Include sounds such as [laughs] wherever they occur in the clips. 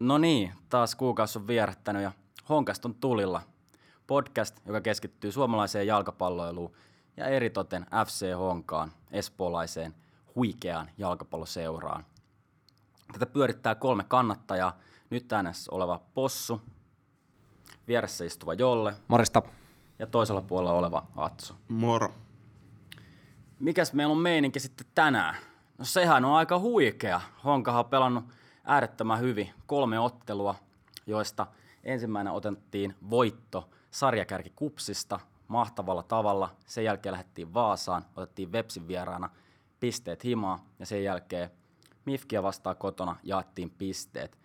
No niin, taas kuukausi on vierättänyt ja Honkast on tulilla. Podcast, joka keskittyy suomalaiseen jalkapalloiluun ja eritoten FC Honkaan, espoolaiseen huikeaan jalkapalloseuraan. Tätä pyörittää kolme kannattajaa. Nyt äänessä oleva Possu, vieressä istuva Jolle Morjesta. ja toisella puolella oleva Atso. Moro. Mikäs meillä on meininki sitten tänään? No sehän on aika huikea. Honkahan on pelannut äärettömän hyvin kolme ottelua, joista ensimmäinen otettiin voitto sarjakärki Kupsista mahtavalla tavalla. Sen jälkeen lähdettiin Vaasaan, otettiin Vepsin vieraana pisteet himaa ja sen jälkeen Mifkiä vastaan kotona jaettiin pisteet.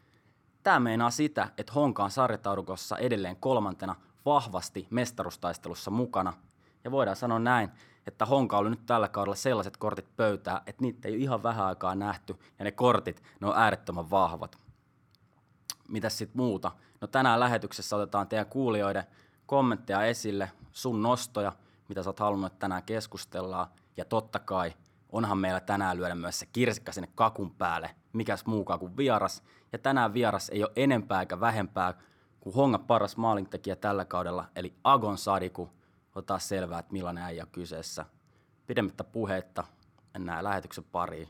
Tämä meinaa sitä, että Honka on edelleen kolmantena vahvasti mestarustaistelussa mukana. Ja voidaan sanoa näin, että Honka oli nyt tällä kaudella sellaiset kortit pöytää, että niitä ei ole ihan vähän aikaa nähty. Ja ne kortit, ne on äärettömän vahvat. Mitäs sitten muuta? No tänään lähetyksessä otetaan teidän kuulijoiden kommentteja esille, sun nostoja, mitä sä oot halunnut, että tänään keskustellaan. Ja totta kai, onhan meillä tänään lyödä myös se kirsikka sinne kakun päälle, mikäs muukaan kuin vieras. Ja tänään vieras ei ole enempää eikä vähempää kuin Honga paras maalintekijä tällä kaudella, eli Agon Sadiku. Ottaa selvää, että millainen äijä on kyseessä. Pidemmittä puheitta, mennään lähetyksen pariin.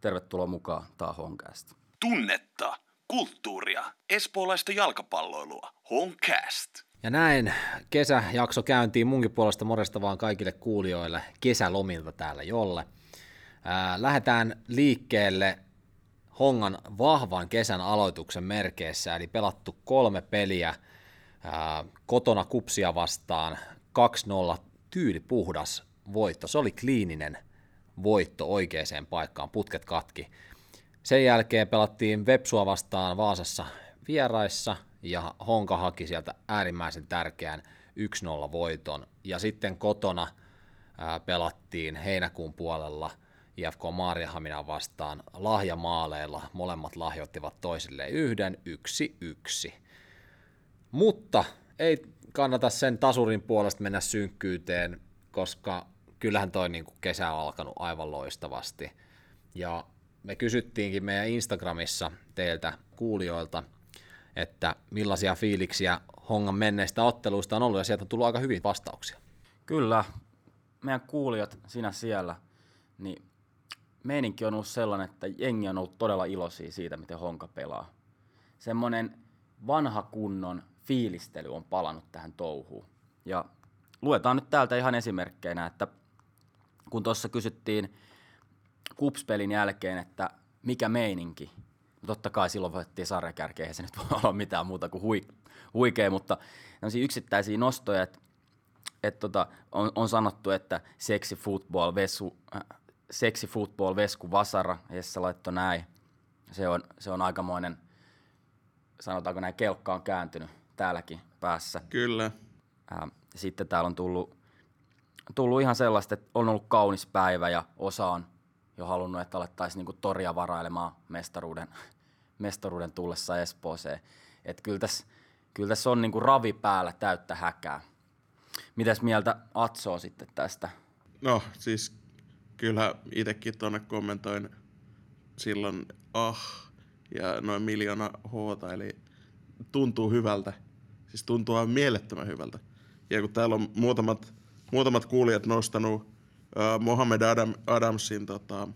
Tervetuloa mukaan tää Honkasta. Tunnetta, kulttuuria, espoolaista jalkapalloilua. Honcast. Ja näin kesäjakso käyntiin munkin puolesta morjesta vaan kaikille kuulijoille kesälomilta täällä jolle. Ää, lähdetään liikkeelle Hongan vahvan kesän aloituksen merkeissä, eli pelattu kolme peliä ää, kotona kupsia vastaan, 2-0 tyyli puhdas voitto. Se oli kliininen voitto oikeaan paikkaan, putket katki. Sen jälkeen pelattiin Vepsua vastaan Vaasassa vieraissa ja Honka haki sieltä äärimmäisen tärkeän 1-0 voiton. Ja sitten kotona pelattiin heinäkuun puolella IFK Maariahamina vastaan lahjamaaleilla. Molemmat lahjoittivat toisilleen yhden, yksi, yksi. Mutta ei kannata sen tasurin puolesta mennä synkkyyteen, koska kyllähän toi niin kuin kesä on alkanut aivan loistavasti. Ja me kysyttiinkin meidän Instagramissa teiltä kuulijoilta, että millaisia fiiliksiä Hongan menneistä otteluista on ollut, ja sieltä on tullut aika hyvin vastauksia. Kyllä, meidän kuulijat sinä siellä, niin meininki on ollut sellainen, että jengi on ollut todella iloisia siitä, miten Honka pelaa. Semmoinen vanha kunnon fiilistely on palannut tähän touhuun. Ja luetaan nyt täältä ihan esimerkkeinä, että kun tuossa kysyttiin kupspelin jälkeen, että mikä meininki, no totta kai silloin voitettiin sarjakärkeä, eihän se nyt voi olla mitään muuta kuin hui, huikea, mutta yksittäisiä nostoja, että et tota, on, on, sanottu, että seksi football, vesu, äh, seksi football vesku vasara, Jesse laittoi näin. Se on, se on aikamoinen, sanotaanko näin, kelkka on kääntynyt täälläkin päässä. Kyllä. Äh, sitten täällä on tullut, tullut ihan sellaista, että on ollut kaunis päivä ja osa on jo halunnut, että alettaisiin niinku toria varailemaan mestaruuden, [laughs] mestaruuden tullessa Espooseen. Että kyllä tässä, kyllä tässä on niinku ravi päällä täyttä häkää. Mitäs mieltä Atso sitten tästä? No siis kyllä itsekin tuonne kommentoin silloin ah ja noin miljoona hoota, eli tuntuu hyvältä. Siis tuntuu aivan mielettömän hyvältä. Ja kun täällä on muutamat, muutamat kuulijat nostanut uh, Mohamed Adam, Adamsin tota,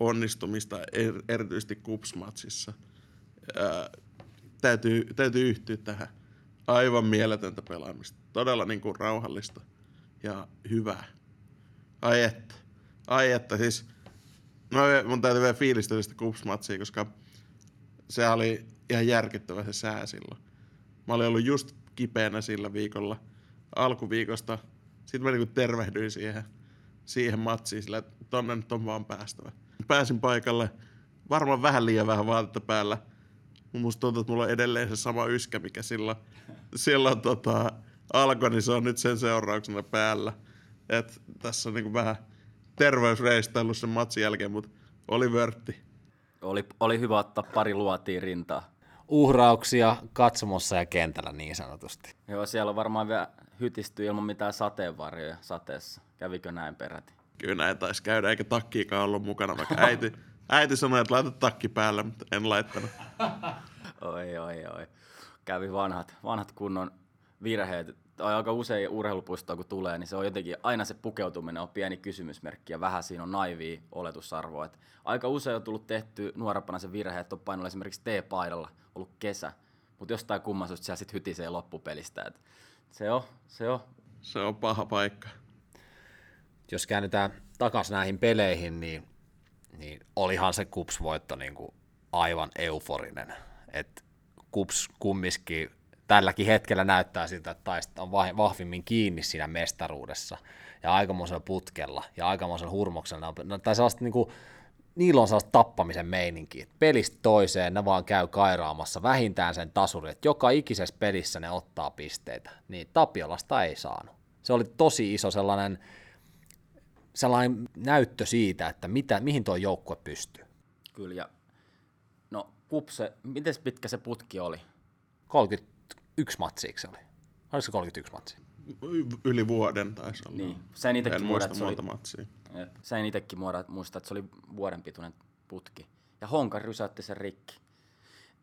onnistumista er, erityisesti kupsmatsissa, uh, täytyy, täytyy yhtyä tähän. Aivan mieletöntä pelaamista. Todella niin kuin rauhallista ja hyvää. Ai että. Ai että, siis no mun täytyy vielä fiilistellä sitä kupsmatsia, koska se oli ihan järkyttävä se sää silloin. Mä olin ollut just kipeänä sillä viikolla alkuviikosta. Sitten mä niinku tervehdyin siihen, siihen matsiin sillä, että tonne nyt on vaan päästävä. Pääsin paikalle, varmaan vähän liian vähän vaatetta päällä. Musta tuntuu, että mulla on edelleen se sama yskä, mikä silloin, silloin tota, alkoi, niin se on nyt sen seurauksena päällä. Et tässä on niinku vähän terveysreistellut sen matsin jälkeen, mutta oli vörtti. Oli, oli hyvä ottaa pari luotiin rintaa. Uhrauksia katsomossa ja kentällä niin sanotusti. Joo, siellä on varmaan vielä hytisty ilman mitään sateenvarjoja sateessa. Kävikö näin peräti? Kyllä näin taisi käydä, eikä takkiikaan ollut mukana, vaikka äiti, äiti sanoi, että laita takki päälle, mutta en laittanut. oi, oi, oi. Kävi vanhat, vanhat kunnon virheet. Tai aika usein urheilupuistoa kun tulee, niin se on jotenkin, aina se pukeutuminen on pieni kysymysmerkki ja vähän siinä on naivia oletusarvoa. Et aika usein on tullut tehty nuorempana se virhe, että on painollut esimerkiksi T-paidalla, ollut kesä, mutta jostain kumman syystä siellä sitten hytisee loppupelistä. Et se on, se on. Se on paha paikka. Jos käännytään takaisin näihin peleihin, niin, niin olihan se Kups-voitto niin kuin aivan euforinen. Et Kups kumminkin tälläkin hetkellä näyttää siltä, että taista on vahvimmin kiinni siinä mestaruudessa ja aikamoisella putkella ja aikamoisella hurmoksella. No, tai sellaista niin kuin, niillä on sellaista tappamisen meininki. Pelistä toiseen ne vaan käy kairaamassa vähintään sen tasurin, että joka ikisessä pelissä ne ottaa pisteitä. Niin Tapiolasta ei saanut. Se oli tosi iso sellainen, sellainen näyttö siitä, että mitä, mihin tuo joukkue pystyy. Kyllä, ja no Kupse, miten pitkä se putki oli? 31 matsia se oli? Oliko se 31 matsia? Yli vuoden taisi olla. Niin, sen itsekin en muista muista, monta oli, matsia. sen itekin muista, että se oli vuoden pituinen putki. Ja Honka rysäytti sen rikki.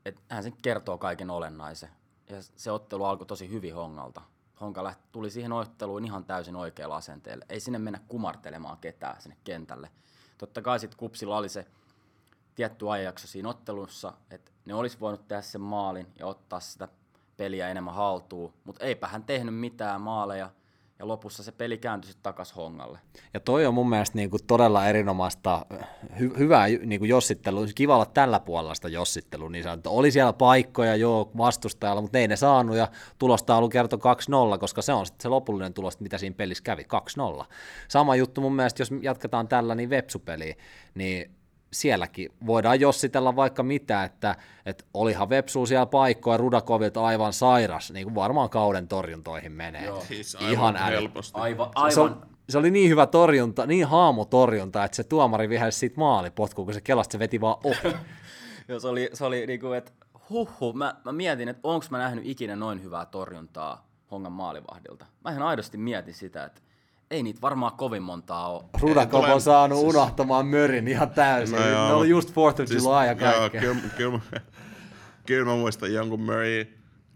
Et hän sen kertoo kaiken olennaisen. Ja se ottelu alkoi tosi hyvin Hongalta. Honka lähti, tuli siihen otteluun ihan täysin oikealla asenteella. Ei sinne mennä kumartelemaan ketään sinne kentälle. Totta kai sitten Kupsilla oli se tietty ajanjakso siinä ottelussa, että ne olisi voinut tehdä sen maalin ja ottaa sitä peliä enemmän haltuun, mutta eipä hän tehnyt mitään maaleja, ja lopussa se peli kääntyi sitten takaisin hongalle. Ja toi on mun mielestä niinku todella erinomaista, hy- hyvää niinku jossittelua, kiva olla tällä puolella sitä jossittelua, niin sanottu. Oli siellä paikkoja jo vastustajalla, mutta ei ne saanut, ja tulostaulu kertoi 2-0, koska se on sitten se lopullinen tulos, mitä siinä pelissä kävi, 2-0. Sama juttu mun mielestä, jos jatketaan tällä, niin Vepsupeliin, niin sielläkin voidaan jossitella vaikka mitä, että, että olihan Vepsu siellä paikkoja Rudakovilta aivan sairas, niin kuin varmaan kauden torjuntoihin menee. Joo. Siis aivan Ihan helposti. Aivan, aivan. Se, on, se, oli niin hyvä torjunta, niin haamutorjunta, että se tuomari vihelsi siitä maalipotkuun, kun se kelasta se veti vaan ohi. [laughs] Joo, se oli, se oli niinku, että huhhuh, mä, mä mietin, että onko mä nähnyt ikinä noin hyvää torjuntaa Hongan maalivahdilta. Mä ihan aidosti mietin sitä, että ei niitä varmaan kovin montaa ole. Rudakov on saanut siis... unohtamaan mörin ihan täysin. No, joo, ne oli just 4th of siis, July ja kaikkea. Joo, kyllä, kyllä, kyllä mä muistan jonkun Murray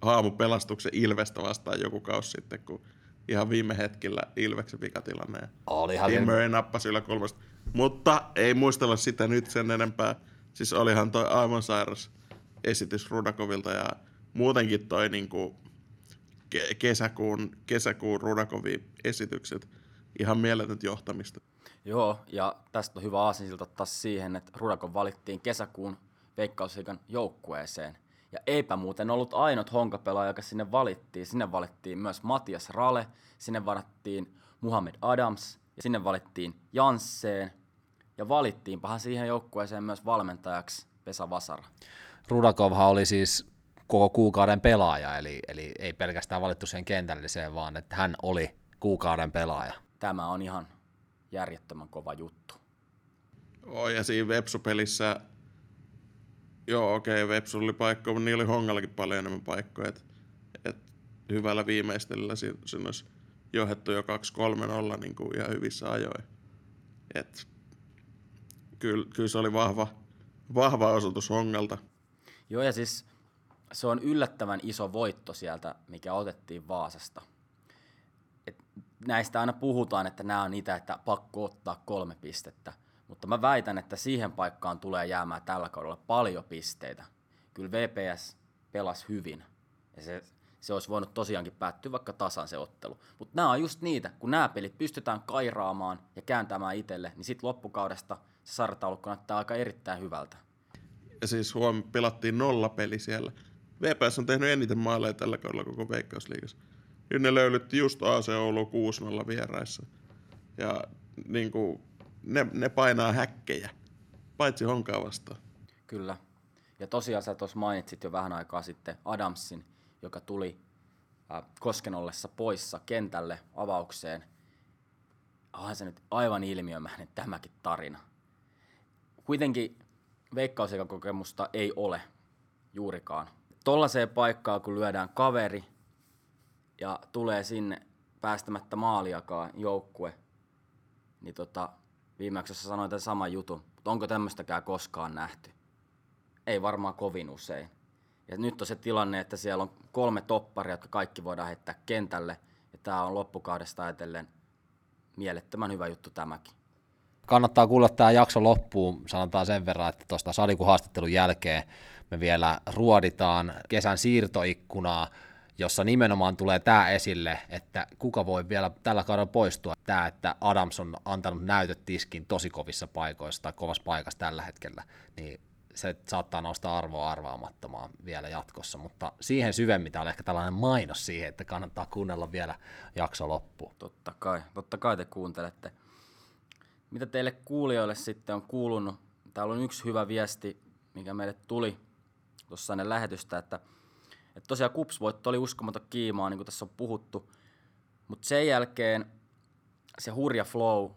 haamupelastuksen Ilvestä vastaan joku kausi sitten, kun ihan viime hetkellä Ilveksen vikatilanne. Ja Olihan Tim Murray nappasi yllä kolmesta. Mutta ei muistella sitä nyt sen enempää. Siis olihan toi aivan sairas esitys Rudakovilta ja muutenkin toi niinku kesäkuun, kesäkuun Rudakovin esitykset ihan mieletöntä johtamista. Joo, ja tästä on hyvä aasinsilta taas siihen, että Rudakon valittiin kesäkuun Veikkausliigan joukkueeseen. Ja eipä muuten ollut ainut honkapelaaja, joka sinne valittiin. Sinne valittiin myös Matias Rale, sinne valittiin Muhammed Adams, ja sinne valittiin Jansseen, ja valittiinpahan siihen joukkueeseen myös valmentajaksi Pesa Vasara. Rudakovhan oli siis koko kuukauden pelaaja, eli, eli ei pelkästään valittu sen kentälliseen, vaan että hän oli kuukauden pelaaja tämä on ihan järjettömän kova juttu. Oh, ja siinä Vepsu-pelissä, joo okei, okay, Vepsu oli paikka, mutta niillä oli Hongallakin paljon enemmän paikkoja. Et, et hyvällä viimeistelyllä siinä olisi johdettu jo 2-3-0 niin kuin ihan hyvissä ajoin. Et, kyllä, kyllä se oli vahva, vahva osoitus Hongalta. Joo, ja siis se on yllättävän iso voitto sieltä, mikä otettiin Vaasasta – näistä aina puhutaan, että nämä on niitä, että pakko ottaa kolme pistettä. Mutta mä väitän, että siihen paikkaan tulee jäämään tällä kaudella paljon pisteitä. Kyllä VPS pelasi hyvin. Ja se, se olisi voinut tosiaankin päättyä vaikka tasan se ottelu. Mutta nämä on just niitä, kun nämä pelit pystytään kairaamaan ja kääntämään itselle, niin sitten loppukaudesta se sartaulukko näyttää aika erittäin hyvältä. Ja siis huom, pelattiin nolla peli siellä. VPS on tehnyt eniten maaleja tällä kaudella koko Veikkausliigassa. Nyt ne löylytti just AC Oulu 6-0 vieraissa. Ja niin kuin, ne, ne painaa häkkejä, paitsi honkaa vastaan. Kyllä. Ja tosiaan sä tuossa mainitsit jo vähän aikaa sitten Adamsin, joka tuli äh, Kosken ollessa poissa kentälle avaukseen. Onhan se nyt aivan ilmiömäinen tämäkin tarina. Kuitenkin kokemusta ei ole juurikaan. Tollaiseen paikkaan, kun lyödään kaveri, ja tulee sinne päästämättä maaliakaan joukkue, niin tota, viimeksi sanoin tämän saman jutun, mutta onko tämmöistäkään koskaan nähty? Ei varmaan kovin usein. Ja nyt on se tilanne, että siellä on kolme topparia, jotka kaikki voidaan heittää kentälle. Ja tämä on loppukaudesta ajatellen mielettömän hyvä juttu tämäkin. Kannattaa kuulla tämä jakso loppuun, sanotaan sen verran, että tuosta Sadikun haastattelun jälkeen me vielä ruoditaan kesän siirtoikkunaa, jossa nimenomaan tulee tämä esille, että kuka voi vielä tällä kaudella poistua. Tämä, että Adams on antanut näytöt tiskin tosi kovissa paikoissa tai kovassa paikassa tällä hetkellä, niin se saattaa nostaa arvoa arvaamattomaan vielä jatkossa, mutta siihen syvemmin on ehkä tällainen mainos siihen, että kannattaa kuunnella vielä jakso loppuun. Totta kai, totta kai te kuuntelette. Mitä teille kuulijoille sitten on kuulunut? Täällä on yksi hyvä viesti, mikä meille tuli tuossa ennen lähetystä, että, että tosiaan kupsvoitto oli uskomaton kiimaa, niin kuin tässä on puhuttu, mutta sen jälkeen se hurja flow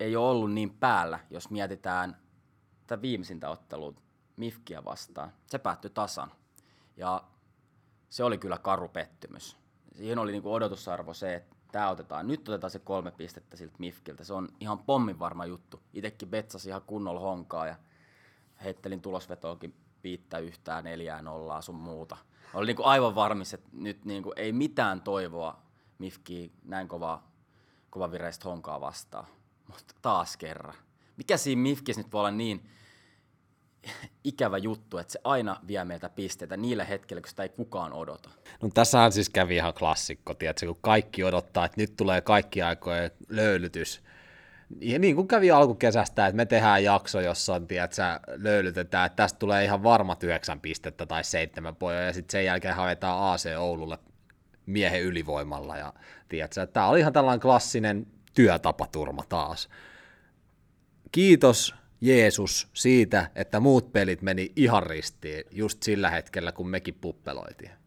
ei ole ollut niin päällä, jos mietitään tätä viimeisintä ottelua Mifkiä vastaan. Se päättyi tasan. Ja se oli kyllä karu pettymys. Siihen oli niinku odotusarvo se, että tämä otetaan, nyt otetaan se kolme pistettä siltä Mifkiltä. Se on ihan pommin varma juttu. Itekin betsasi ihan kunnolla honkaa ja heittelin tulosvetoakin viittä yhtään, neljää nollaa sun muuta. Oli niinku aivan varmis, että nyt niinku ei mitään toivoa Mifki näin kova, kova vireistä honkaa vastaan. Mutta taas kerran. Mikä siinä Mifkissä nyt voi olla niin ikävä juttu, että se aina vie meiltä pisteitä niillä hetkillä, kun sitä ei kukaan odota. No tässähän siis kävi ihan klassikko, tiedätkö, kun kaikki odottaa, että nyt tulee kaikki aikojen löylytys. Ja niin kuin kävi alkukesästä, että me tehdään jakso, jossa on, tiedätkö, löylytetään, että tästä tulee ihan varmat yhdeksän pistettä tai seitsemän pojoa, ja sitten sen jälkeen haetaan AC Oululle miehen ylivoimalla. Ja tiedätkö, tämä oli ihan tällainen klassinen työtapaturma taas. Kiitos Jeesus siitä, että muut pelit meni ihan ristiin just sillä hetkellä, kun mekin puppeloitiin.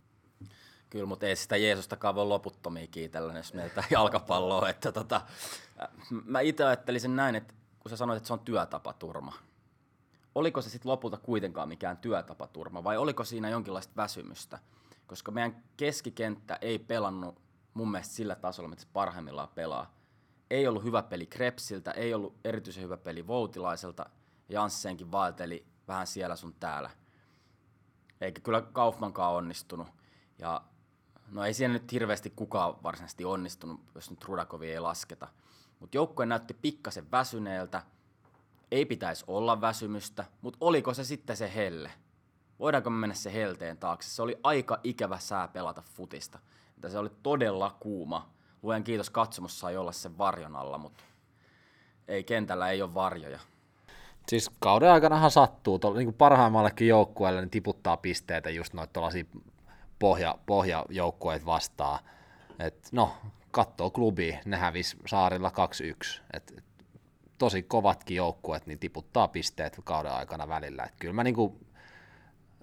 Kyllä, mutta ei sitä Jeesustakaan voi loputtomia kiitellä, jos meiltä [laughs] jalkapalloa. Että tota, mä itse ajattelisin näin, että kun sä sanoit, että se on työtapaturma, oliko se sitten lopulta kuitenkaan mikään työtapaturma vai oliko siinä jonkinlaista väsymystä? Koska meidän keskikenttä ei pelannut mun mielestä sillä tasolla, mitä se parhaimmillaan pelaa ei ollut hyvä peli Krepsiltä, ei ollut erityisen hyvä peli Voutilaiselta, Janssenkin vaelteli vähän siellä sun täällä. Eikä kyllä Kaufmankaan onnistunut. Ja no ei siellä nyt hirveästi kukaan varsinaisesti onnistunut, jos nyt Rudakovi ei lasketa. Mutta joukkue näytti pikkasen väsyneeltä. Ei pitäisi olla väsymystä, mutta oliko se sitten se helle? Voidaanko me mennä se helteen taakse? Se oli aika ikävä sää pelata futista. Että se oli todella kuuma Luen kiitos katsomus sai olla sen varjon alla, mutta ei kentällä ei ole varjoja. Siis kauden aikanahan sattuu, tuolla, niin kuin parhaimmallekin joukkueelle niin tiputtaa pisteitä just noita pohja, pohjajoukkueet vastaan. Et, no, kattoo klubi, ne hävisi saarilla 2-1. Et, et, tosi kovatkin joukkueet niin tiputtaa pisteet kauden aikana välillä. Et kyllä mä niin kuin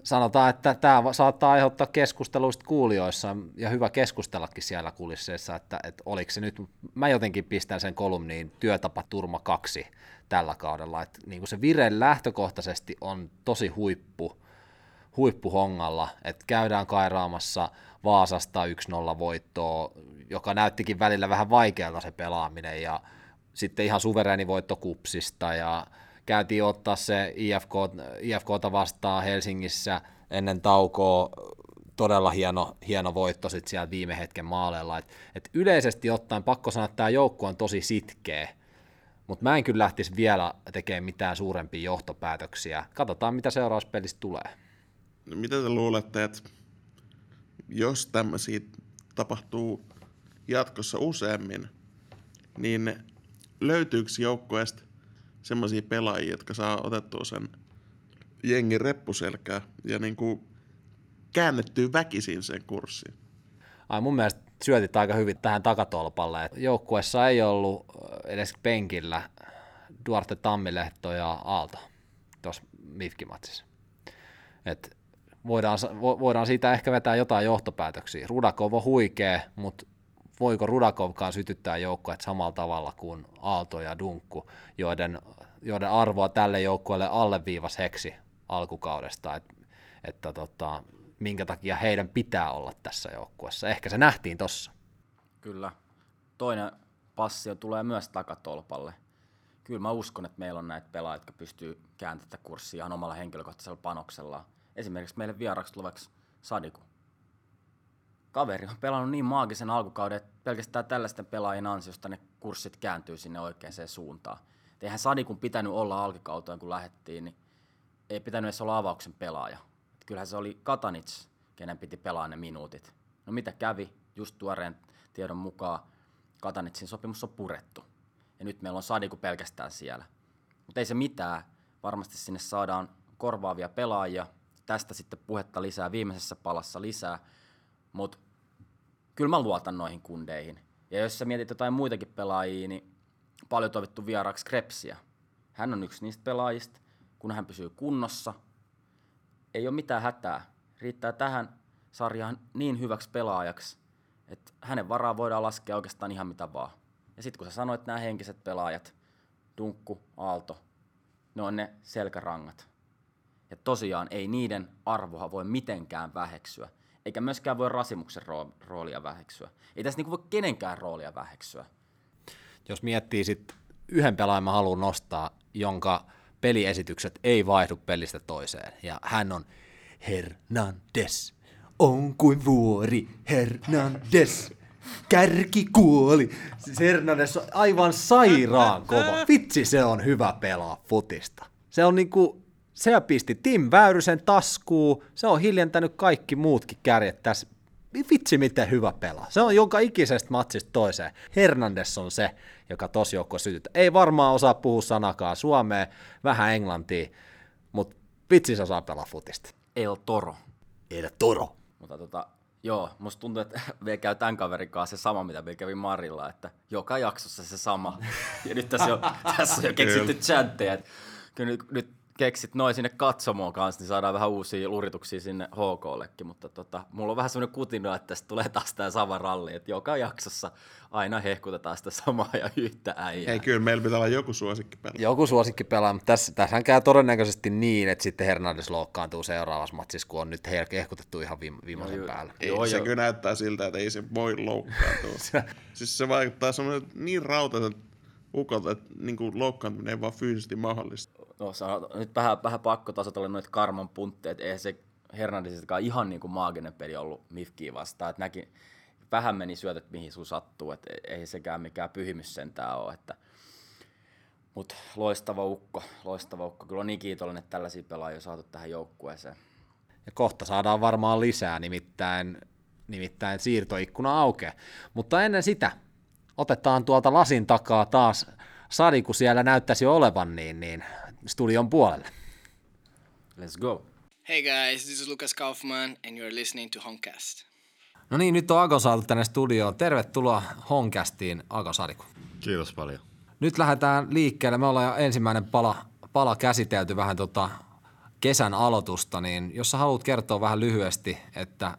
sanotaan, että tämä saattaa aiheuttaa keskusteluista kuulijoissa, ja hyvä keskustellakin siellä kulisseissa, että, että oliko se nyt, mä jotenkin pistän sen kolumniin työtapaturma kaksi tällä kaudella, että niin se vire lähtökohtaisesti on tosi huippu, huippuhongalla, että käydään kairaamassa Vaasasta 1-0 voittoa, joka näyttikin välillä vähän vaikealta se pelaaminen, ja sitten ihan suvereeni voitto Kupsista, ja käytiin ottaa se IFK, IFKta vastaan Helsingissä ennen taukoa, todella hieno, hieno voitto sitten siellä viime hetken maaleilla. Et, et yleisesti ottaen pakko sanoa, että tämä joukko on tosi sitkeä, mutta mä en kyllä lähtisi vielä tekemään mitään suurempia johtopäätöksiä. Katsotaan, mitä seuraavassa pelissä tulee. No, mitä te luulette, että jos tämmöisiä tapahtuu jatkossa useammin, niin löytyykö joukkueesta semmoisia pelaajia, jotka saa otettua sen jengin reppuselkää ja niin kuin käännettyä väkisin sen kurssiin. Ai mun mielestä syötit aika hyvin tähän takatolpalle. Joukkuessa ei ollut edes penkillä Duarte Tammilehto ja Aalto tuossa Mifkimatsissa. Et voidaan, voidaan siitä ehkä vetää jotain johtopäätöksiä. Rudakov on huikea, mutta voiko Rudakovkaan sytyttää joukkoja samalla tavalla kuin Aalto ja Dunkku, joiden, joiden arvoa tälle joukkueelle alleviivas heksi alkukaudesta, että, että tota, minkä takia heidän pitää olla tässä joukkueessa. Ehkä se nähtiin tossa. Kyllä. Toinen passio tulee myös takatolpalle. Kyllä mä uskon, että meillä on näitä pelaajia, jotka pystyy kääntämään kurssia ihan omalla henkilökohtaisella panoksella. Esimerkiksi meille vieraksi tulevaksi Sadiku. Kaveri on pelannut niin maagisen alkukauden, että pelkästään tällaisten pelaajien ansiosta ne kurssit kääntyy sinne oikeaan suuntaan. Et eihän Sadikun pitänyt olla alkukauteen, kun lähdettiin, niin ei pitänyt edes olla avauksen pelaaja. Et kyllähän se oli Katanits, kenen piti pelaa ne minuutit. No mitä kävi? Just tuoreen tiedon mukaan Katanitsin sopimus on purettu. Ja nyt meillä on Sadiku pelkästään siellä. Mutta ei se mitään. Varmasti sinne saadaan korvaavia pelaajia. Tästä sitten puhetta lisää, viimeisessä palassa lisää. Mutta kyllä mä luotan noihin kundeihin. Ja jos sä mietit jotain muitakin pelaajia, niin paljon toivottu vieraaksi Krepsiä. Hän on yksi niistä pelaajista, kun hän pysyy kunnossa. Ei ole mitään hätää. Riittää tähän sarjaan niin hyväksi pelaajaksi, että hänen varaa voidaan laskea oikeastaan ihan mitä vaan. Ja sitten kun sä sanoit nämä henkiset pelaajat, Dunkku, Aalto, ne on ne selkärangat. Ja tosiaan ei niiden arvoa voi mitenkään väheksyä, eikä myöskään voi Rasimuksen roolia väheksyä. Ei tässä niinku voi kenenkään roolia väheksyä. Jos miettii sitten yhden pelaajan mä haluan nostaa, jonka peliesitykset ei vaihdu pelistä toiseen, ja hän on Hernandez. On kuin vuori Hernandez. Kärki kuoli. Siis Hernandez on aivan sairaan kova. Vitsi, se on hyvä pelaa futista. Se on niinku, se pisti Tim Väyrysen taskuun, se on hiljentänyt kaikki muutkin kärjet tässä. Vitsi, miten hyvä pelaa. Se on joka ikisestä matsista toiseen. Hernandez on se, joka tosi joukko sytyttää. Ei varmaan osaa puhua sanakaan suomea, vähän englantia, mutta vitsi se osaa pelaa futista. El Toro. El Toro. Mutta tota, Joo, musta tuntuu, että [laughs] me käy tämän kaverin kanssa se sama, mitä me kävi Marilla, että joka jaksossa se sama. [laughs] Ja nyt tässä, jo, tässä on jo keksitty chantteja, että kyllä nyt, nyt keksit noin sinne katsomoon kanssa, niin saadaan vähän uusia lurituksia sinne HKllekin, mutta tota, mulla on vähän semmoinen kutina, että tästä tulee taas tämä sama ralli, että joka jaksossa aina hehkutetaan sitä samaa ja yhtä äijää. Ei, kyllä meillä pitää olla joku suosikkipelaaja. Joku suosikkipelaaja, mutta tässä, tässähän käy todennäköisesti niin, että sitten Hernandez loukkaantuu seuraavassa matsissa, kun on nyt hehkutettu ihan viime, viimeisen no, päälle. Ei, joo, se joo. kyllä näyttää siltä, että ei se voi loukkaantua. [laughs] siis se vaikuttaa semmoinen niin rautaiselta ukolta, että niin kuin loukkaantuminen ei vaan fyysisesti mahdollista no sanot, nyt vähän, vähän pakko tasotella noita karman puntteja, että eihän se Hernandeziskaan ihan niin kuin maaginen peli ollut Mifkiä vastaan, että näki, vähän meni syötöt mihin sun sattuu, että ei sekään mikään pyhimys sentään ole, että mutta loistava ukko, loistava ukko. Kyllä on niin kiitollinen, että tällaisia pelaajia on saatu tähän joukkueeseen. Ja kohta saadaan varmaan lisää, nimittäin, nimittäin siirtoikkuna aukeaa. Mutta ennen sitä otetaan tuolta lasin takaa taas Sadi, kun siellä näyttäisi olevan, niin, niin studion puolelle. Let's go. Hey guys, this is Lucas Kaufman and you're listening to Honcast. No niin, nyt on Ago saatu tänne studioon. Tervetuloa Honcastiin, Ago Sadiku. Kiitos paljon. Nyt lähdetään liikkeelle. Me ollaan jo ensimmäinen pala, pala käsitelty vähän tota kesän aloitusta, niin jos sä haluat kertoa vähän lyhyesti, että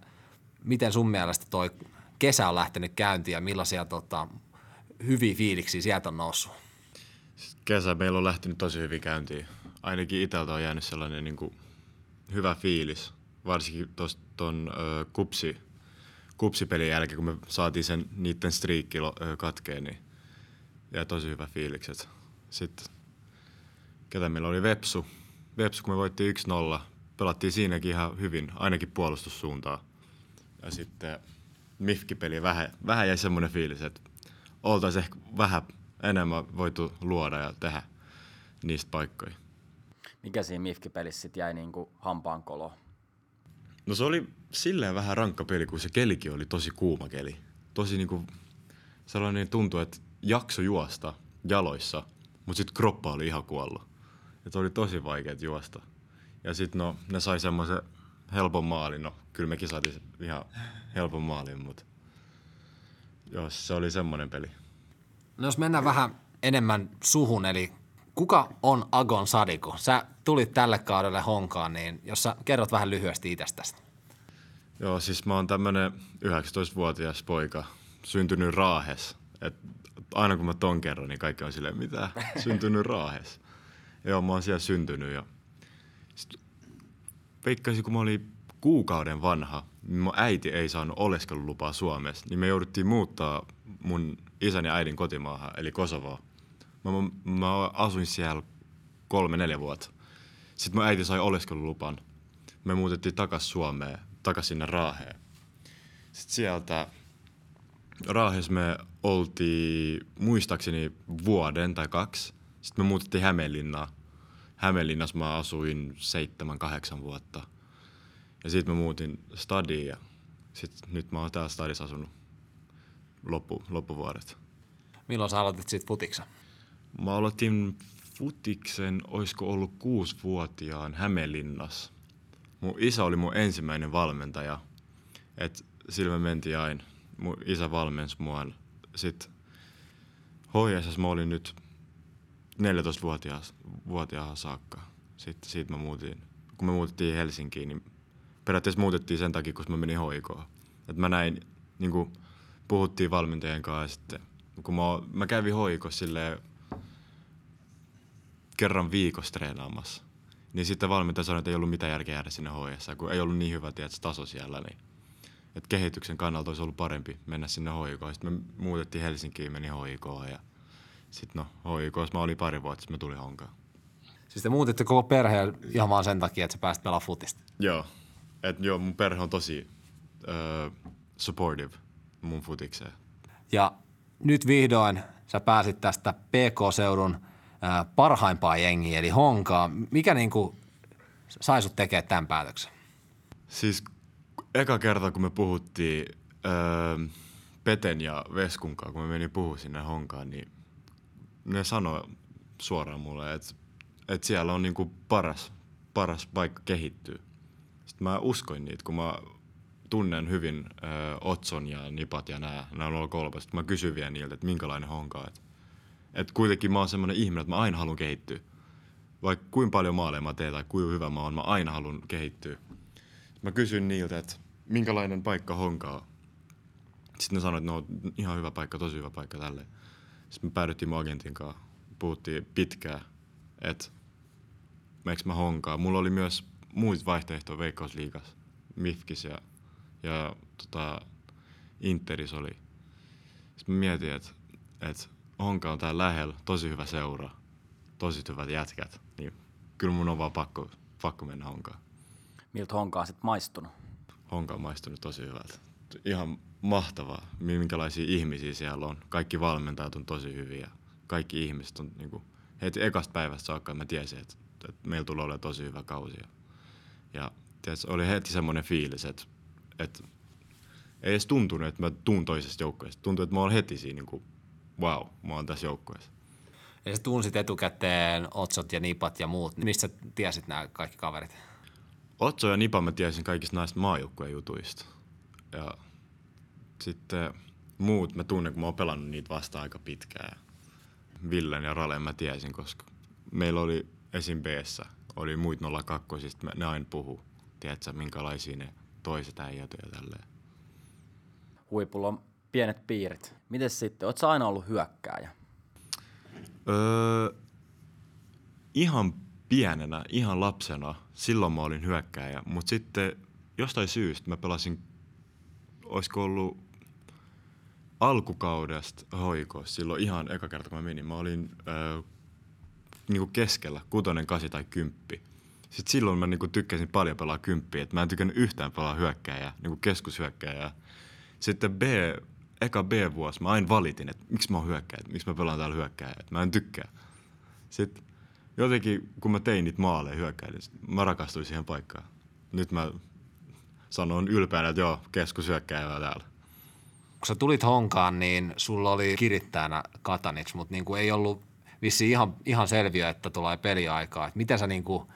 miten sun mielestä toi kesä on lähtenyt käyntiin ja millaisia tota, hyviä fiiliksiä sieltä on noussut? Kesä meillä on lähtenyt tosi hyvin käyntiin. Ainakin itseltä on jäänyt sellainen niin kuin, hyvä fiilis, varsinkin tuon kupsi, kupsipelin jälkeen, kun me saatiin sen niiden striikki katkeen, niin jäi tosi hyvä fiilikset. Sitten ketä meillä oli Vepsu. Vepsu, kun me voittiin 1-0, pelattiin siinäkin ihan hyvin, ainakin puolustussuuntaan. Ja sitten Mifki-peli vähän, vähän jäi semmoinen fiilis, että oltaisiin ehkä vähän enemmän voitu luoda ja tehdä niistä paikkoja. Mikä siinä Mifki-pelissä sitten jäi niinku hampaan kolo? No se oli silleen vähän rankka peli, kun se kelikin oli tosi kuuma keli. Tosi niinku sellainen tuntui, että jakso juosta jaloissa, mutta sitten kroppa oli ihan kuollut. Et oli tosi vaikea juosta. Ja sitten no, ne sai semmoisen helpon maalin. No, kyllä mekin saatiin ihan helpon maalin, mutta joo, se oli semmoinen peli. No jos mennään vähän enemmän suhun, eli kuka on Agon Sadiku? Sä tulit tälle kaudelle honkaan, niin jos sä kerrot vähän lyhyesti itsestäsi. Joo, siis mä oon tämmönen 19-vuotias poika, syntynyt Raahes. Et aina kun mä ton kerron, niin kaikki on silleen, mitä? Syntynyt Raahes. Joo, mä oon siellä syntynyt ja veikkaisin, kun mä olin kuukauden vanha, niin mun äiti ei saanut oleskelulupaa Suomessa, niin me jouduttiin muuttaa mun isän ja äidin kotimaahan, eli Kosovoa. Mä, mä, mä asuin siellä kolme, neljä vuotta. Sitten mun äiti sai oleskelulupan me muutettiin takas Suomeen, takas sinne Raaheen. Sitten sieltä Raahessa me oltiin muistaakseni vuoden tai kaksi. Sitten me muutettiin Hämeenlinnaan. Hämeenlinnassa mä asuin seitsemän, kahdeksan vuotta. Ja sitten mä muutin stadiin ja sit nyt mä oon täällä stadissa asunut loppu, loppuvuodet. Milloin sä aloitit siitä futiksen? Mä aloitin futiksen, oisko ollut kuusivuotiaan Hämeenlinnassa. Mun isä oli mun ensimmäinen valmentaja. Et sillä me mentiin aina. Mun isä valmensi mua. Sitten HJSS mä olin nyt 14-vuotiaan saakka. Sitten siitä mä muutin. Kun me muutettiin Helsinkiin, niin periaatteessa muutettiin sen takia, kun mä menin hoikoon. Et mä näin, niin kuin puhuttiin valmentajien kanssa sitten kun mä, mä kävin hoikossa silleen kerran viikossa treenaamassa. Niin sitten valmentaja sanoi, että ei ollut mitään järkeä jäädä sinne HS, kun ei ollut niin hyvä tiedätkö, taso siellä. Niin, että kehityksen kannalta olisi ollut parempi mennä sinne hoikoon. Sitten me muutettiin Helsinkiin, meni hoikoon ja sitten no hoikossa mä olin pari vuotta, sitten mä tulin honkaan. Siis te muutitte koko perheen ihan vaan sen takia, että sä pääsit pelaamaan futista. Joo. Et joo, mun perhe on tosi uh, supportive mun futikseen. Ja nyt vihdoin sä pääsit tästä PK-seudun ää, parhaimpaa jengiä, eli Honkaa. Mikä niinku sai sut tekemään tämän päätöksen? Siis eka kerta, kun me puhuttiin öö, Peten ja Veskunkaan, kun me menin puhua sinne Honkaan, niin ne sanoi suoraan mulle, että, että siellä on niinku paras, paras paikka kehittyä. Sitten mä uskoin niitä, kun mä tunnen hyvin ö, Otson ja Nipat ja nämä, nämä on kolme. Sitten mä kysyin vielä niiltä, että minkälainen honka. Että, että kuitenkin mä oon semmoinen ihminen, että mä aina haluan kehittyä. Vaikka kuinka paljon maaleja mä teen tai kuinka hyvä mä oon, mä aina haluan kehittyä. Mä kysyin niiltä, että minkälainen paikka honkaa. Sitten ne sanoivat, että no ihan hyvä paikka, tosi hyvä paikka tälle. Sitten me päädyttiin mun agentin kanssa. Puhuttiin pitkään, että meneekö mä honkaa. Mulla oli myös muita vaihtoehtoja Veikkausliigas, Mifkis ja, ja tota, Interis oli. Sitten mä mietin, että, että Honka on täällä lähellä, tosi hyvä seura, tosi hyvät jätkät, niin kyllä mun on vaan pakko, pakko mennä Honkaan. Miltä honkaa sitten maistunut? Honka on maistunut tosi hyvältä. Ihan mahtavaa, minkälaisia ihmisiä siellä on. Kaikki valmentajat on tosi hyviä. Kaikki ihmiset on niin kuin, heti ekasta päivästä saakka mä tiesin, että, että meillä tulee olemaan tosi hyvä kausi. Ja tiedätkö, oli heti semmoinen fiilis, että, että ei edes tuntunut, että mä tuun toisesta joukkueesta. Tuntui, että mä olen heti siinä, niin kuin, wow, mä oon tässä joukkueessa. Ja sä tunsit etukäteen Otsot ja Nipat ja muut. Mistä sä tiesit nämä kaikki kaverit? Otso ja Nipa mä tiesin kaikista näistä maajoukkueen jutuista. Ja sitten muut mä tunnen, kun mä oon pelannut niitä vasta aika pitkään. Villen ja Ralen mä tiesin, koska meillä oli esim. b oli muit 02, sitten ne aina puhu, tiedätkö, minkälaisia ne toiset äijät ja tälleen. Huipulla on pienet piirit. Miten sitten? Oletko aina ollut hyökkääjä? Öö, ihan pienenä, ihan lapsena, silloin mä olin hyökkääjä, mutta sitten jostain syystä mä pelasin, olisiko ollut alkukaudesta hoikossa, silloin ihan eka kerta kun mä menin, mä olin öö, niinku keskellä, kutonen, kasi tai kymppi. Sitten silloin mä niinku tykkäsin paljon pelaa kymppiä, että mä en tykännyt yhtään pelaa hyökkääjää, niinku keskushyökkääjää. Sitten B, eka B-vuosi mä aina valitin, että miksi mä oon hyökkääjä, että miksi mä pelaan täällä hyökkääjää, että mä en tykkää. Sitten jotenkin, kun mä tein niitä maaleja hyökkäillä, mä rakastuin siihen paikkaan. Nyt mä sanon ylpeänä, että joo, keskushyökkääjä täällä. Kun sä tulit Honkaan, niin sulla oli kirittäjänä Katanits, mutta niin ei ollut vissi ihan, ihan selviö, että tulee peliaikaa. Et miten sä niin kuin,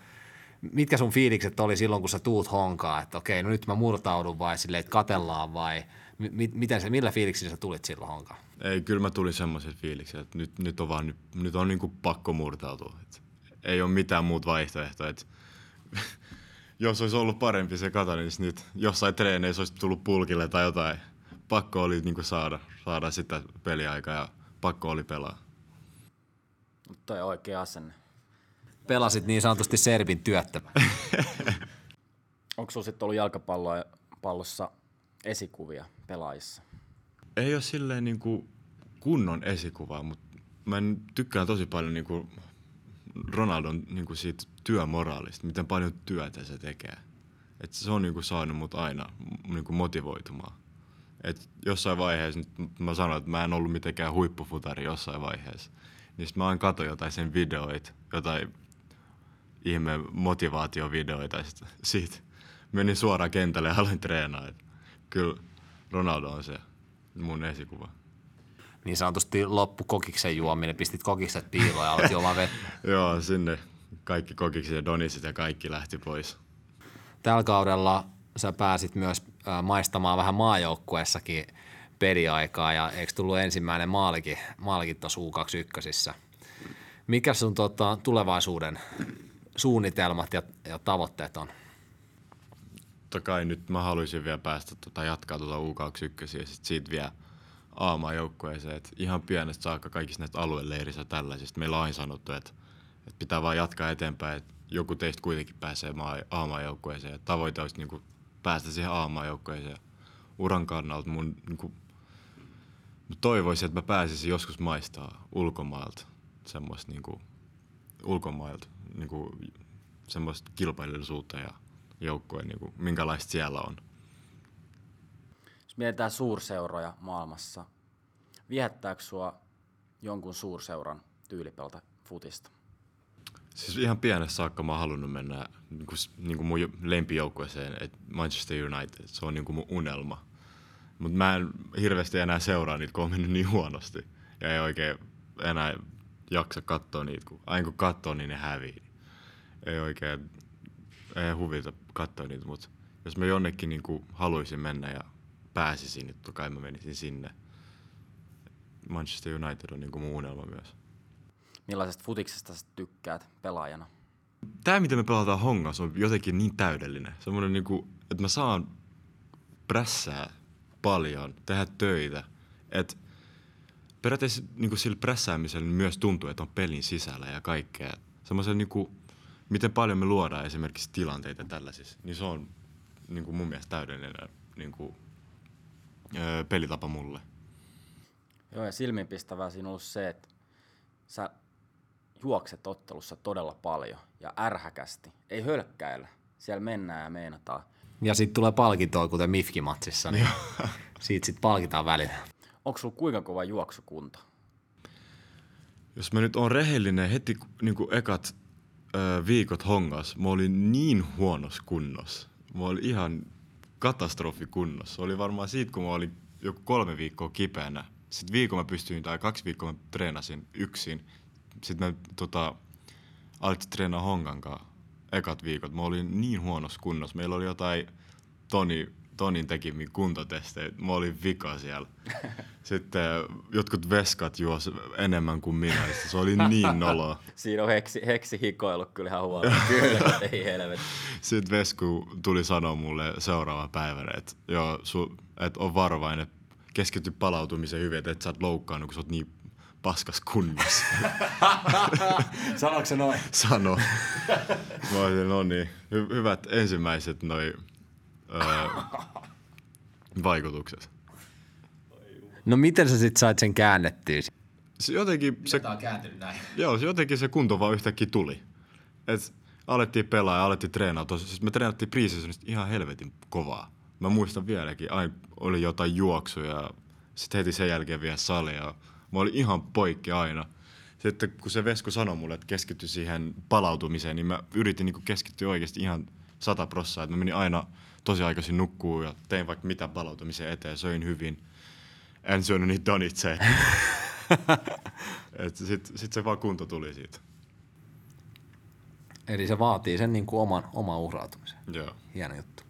mitkä sun fiilikset oli silloin, kun sä tuut Honkaan, että okei, no nyt mä murtaudun vai silleen, että katellaan vai mi- miten se, millä fiiliksillä sä tulit silloin Honkaan? Ei, kyllä mä tulin semmoisen fiiliksen, että nyt, nyt on vaan nyt, nyt on niinku pakko murtautua. Et ei ole mitään muuta vaihtoehtoa. Et [laughs] jos olisi ollut parempi se Katanin, niin nyt jossain treeneissä olisi tullut pulkille tai jotain. Pakko oli niinku saada, saada sitä peliaikaa ja pakko oli pelaa. Mutta toi on oikea asenne. Pelasit niin sanotusti Servin työttömän. [laughs] Onko sulla sitten ollut jalkapallossa esikuvia pelaajissa? Ei ole silleen niinku kunnon esikuvaa, mutta mä en tykkään tosi paljon niinku Ronaldon niinku siitä työmoraalista, miten paljon työtä se tekee. Et se on niinku saanut mut aina niinku motivoitumaan. Et jossain vaiheessa, nyt mä sanoin, että mä en ollut mitenkään huippufutari jossain vaiheessa. Niin sit mä aina katsoin jotain sen videoita, jotain ihme motivaatiovideoita. Sit siitä menin suoraan kentälle ja aloin treenaa. Kyllä Ronaldo on se mun esikuva. Niin sanotusti loppu kokiksen juominen, pistit kokikset piiloon ja aloit juomaan vettä. [laughs] Joo, sinne kaikki kokikset ja donisit ja kaikki lähti pois. Tällä kaudella sä pääsit myös maistamaan vähän maajoukkueessakin peliaikaa ja eikö tullut ensimmäinen maalikin, maalikin tuossa U21? Mikä sun tota, tulevaisuuden suunnitelmat ja, ja tavoitteet on? Totta kai nyt mä haluaisin vielä päästä tota, jatkaa tuota U21 ja sit siitä vielä aamaan joukkueeseen. Et ihan pienestä saakka kaikista näistä alueleirissä tällaisista. Meillä on sanottu, että, että pitää vaan jatkaa eteenpäin, että joku teistä kuitenkin pääsee aamaan joukkueeseen. Tavoite olisi niin kuin, päästä siihen aamaan joukkueeseen. Uran kannalta mun niin kuin, mä toivoisin, että mä pääsisin joskus maistaa ulkomailta semmoista niin kuin, ulkomailta niin kuin, semmoista kilpailullisuutta ja joukkueen, niin kuin, minkälaista siellä on. Jos mietitään suurseuroja maailmassa, viehättääkö sua jonkun suurseuran tyylipeltä futista? Siis ihan pienessä saakka mä oon halunnut mennä niin kuin, niin kuin mun lempijoukkueeseen, että Manchester United, se on niin kuin mun unelma. Mutta mä en hirveästi enää seuraa niitä, kun on mennyt niin huonosti. Ja ei oikein enää jaksa katsoa niitä, kun aina kun katsoo, niin ne hävii. Ei oikein, ei huvita katsoa niitä, mutta jos mä jonnekin niin kuin haluaisin mennä ja pääsisin, niin totta kai mä menisin sinne. Manchester United on niin kuin mun unelma myös. Millaisesta futiksesta sä tykkäät pelaajana? Tämä, mitä me pelataan Hongassa, on jotenkin niin täydellinen. Semmoinen, niin kuin, että mä saan prässää paljon, tehdä töitä. Että periaatteessa niin kuin sillä prässäämisellä myös tuntuu, että on pelin sisällä ja kaikkea. Semmoisen, niin kuin, miten paljon me luodaan esimerkiksi tilanteita tällaisissa, niin se on niin kuin mun mielestä täydellinen niin kuin, öö, pelitapa mulle. Joo, ja silmiinpistävää siinä on ollut se, että sä juokset ottelussa todella paljon ja ärhäkästi. Ei hölkkäillä. Siellä mennään ja meinataan. Ja sitten tulee palkintoa, kuten Mifki-matsissa, niin siitä sitten palkitaan välillä. Onko sulla kuinka kova juoksukunto? Jos mä nyt on rehellinen, heti niin kuin ekat ö, viikot hongas, mä olin niin huonossa kunnossa. Mä olin ihan katastrofikunnossa. Oli varmaan siitä, kun mä olin joku kolme viikkoa kipeänä. Sitten viikon mä pystyin, tai kaksi viikkoa mä treenasin yksin. Sitten mä tota, alettiin treenaa hongan kanssa ekat viikot. Mä olin niin huonossa kunnossa. Meillä oli jotain Toni, Tonin tekemiä kuntotestejä. Mä olin vika siellä. [laughs] Sitten jotkut veskat juos enemmän kuin minä. Se oli niin noloa. [laughs] Siinä on heksi, heksi hikoillut kyllä ihan huolella. [laughs] Kyllä, ei helvetti. Sitten Vesku tuli sanoa mulle seuraava päivänä, että joo, su, et on varovainen, keskity palautumiseen hyvin, että et sä oot loukkaannut, kun sä oot niin paskas kunnossa. Sanoiko se noin? Sano. Mä olisin, no niin, hy- hyvät ensimmäiset noi öö, vaikutukset. No miten sä sitten sait sen käännettyä? Se jotenkin se, näin. joo, se jotenkin se kunto vaan yhtäkkiä tuli. Et alettiin pelaa ja alettiin treenaa. Tos, siis me treenattiin preseasonista ihan helvetin kovaa. Mä muistan vieläkin, aina oli jotain juoksuja, sitten heti sen jälkeen vielä salia. Mä olin ihan poikki aina. Sitten kun se Vesku sanoi mulle, että keskitty siihen palautumiseen, niin mä yritin niin keskittyä oikeasti ihan sata prossaa. Että mä menin aina tosi aikaisin nukkuu ja tein vaikka mitä palautumisen eteen, söin hyvin. En syönyt niitä donitseja. [laughs] Sitten sit se vaan kunto tuli siitä. Eli se vaatii sen niin kuin oman, oman uhrautumisen. Joo. Hieno juttu.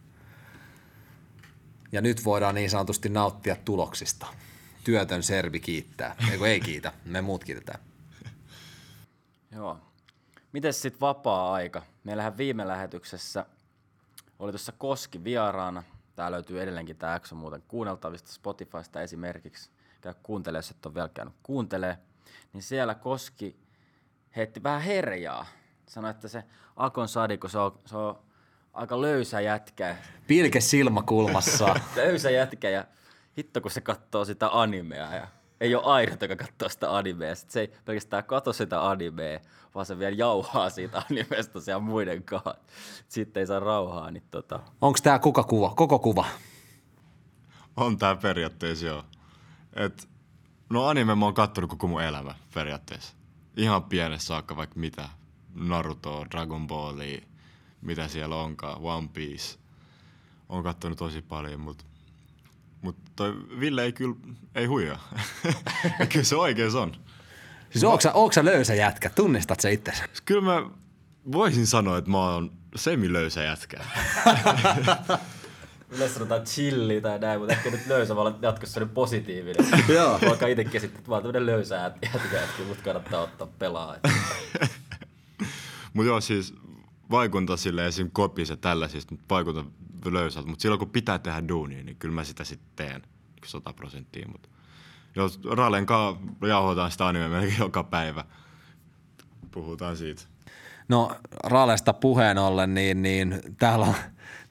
Ja nyt voidaan niin sanotusti nauttia tuloksista. Työtön servi kiittää. Eiku ei kiitä, me muut kiitetään. [laughs] Joo. Mites sitten vapaa-aika? Meillähän viime lähetyksessä oli tuossa Koski vieraana. Tää löytyy edelleenkin tämä jakso muuten kuunneltavista Spotifysta esimerkiksi. Käy kuuntele, jos et ole vielä käynyt kuuntelee. Niin siellä Koski heitti vähän herjaa. Sanoi, että se Akon Sadiko, se on, se on aika löysä jätkä. Pilke silmäkulmassa. [laughs] löysä jätkä ja hitto kun se katsoo sitä animea ja ei ole ainut, joka katsoo sitä animea. Sitten se ei pelkästään katso sitä animea, vaan se vielä jauhaa siitä animesta siellä muiden kanssa. Sitten ei saa rauhaa. Niin tota. Onko tämä kuka kuva, koko kuva? On tää periaatteessa joo. Et, no anime mä oon kattonut koko mun elämä periaatteessa. Ihan pienessä saakka vaikka mitä. Naruto, Dragon Ballia, mitä siellä onkaan, One Piece. Oon kattonut tosi paljon, mutta mut toi Ville ei kyllä, ei huijaa. [laughs] kyllä se oikein on. Siis onko sä, onko sä löysä jätkä? Tunnistat sä itsesi? Kyllä mä voisin sanoa, että mä oon semi-löysä jätkä. [laughs] Yleensä sanotaan chilli tai näin, mutta ehkä nyt löysä voi olla jatkossa nyt positiivinen. [laughs] Joo. Vaikka itse käsittää, että mä oon tämmönen löysä jätkä, että mut kannattaa ottaa pelaa. Mutta joo, siis vaikunta sille esim. kopissa tällaisista, nyt vaikuta löysältä, mutta silloin kun pitää tehdä duunia, niin kyllä mä sitä sitten teen, 100 prosenttia. Mutta jos Ralen kanssa jauhotaan sitä anime melkein joka päivä, puhutaan siitä. No Ralesta puheen ollen, niin, niin täällä on,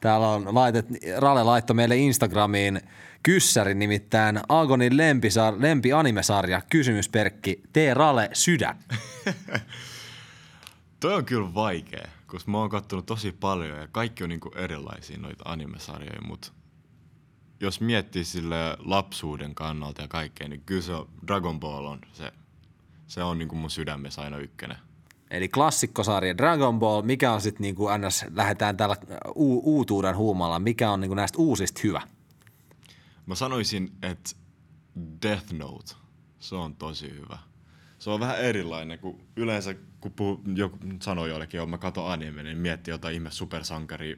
täällä on laitet, Rale laittoi meille Instagramiin kyssärin, nimittäin Agonin lempisar, lempi animesarja, kysymysperkki, tee Rale sydän. [laughs] Toi on kyllä vaikea, koska mä oon kattonut tosi paljon ja kaikki on niinku erilaisia noita animesarjoja, mutta jos miettii sille lapsuuden kannalta ja kaikkea, niin kyllä se on, Dragon Ball on se, se on niinku mun sydämessä aina ykkönen. Eli klassikkosarja Dragon Ball, mikä on sitten niinku ns. lähdetään tällä u- uutuuden huumalla, mikä on niinku näistä uusista hyvä? Mä sanoisin, että Death Note, se on tosi hyvä. Se on vähän erilainen, kun yleensä kun puhu, joku sanoo jollekin, että mä katon anime, niin miettii jotain ihme supersankaria,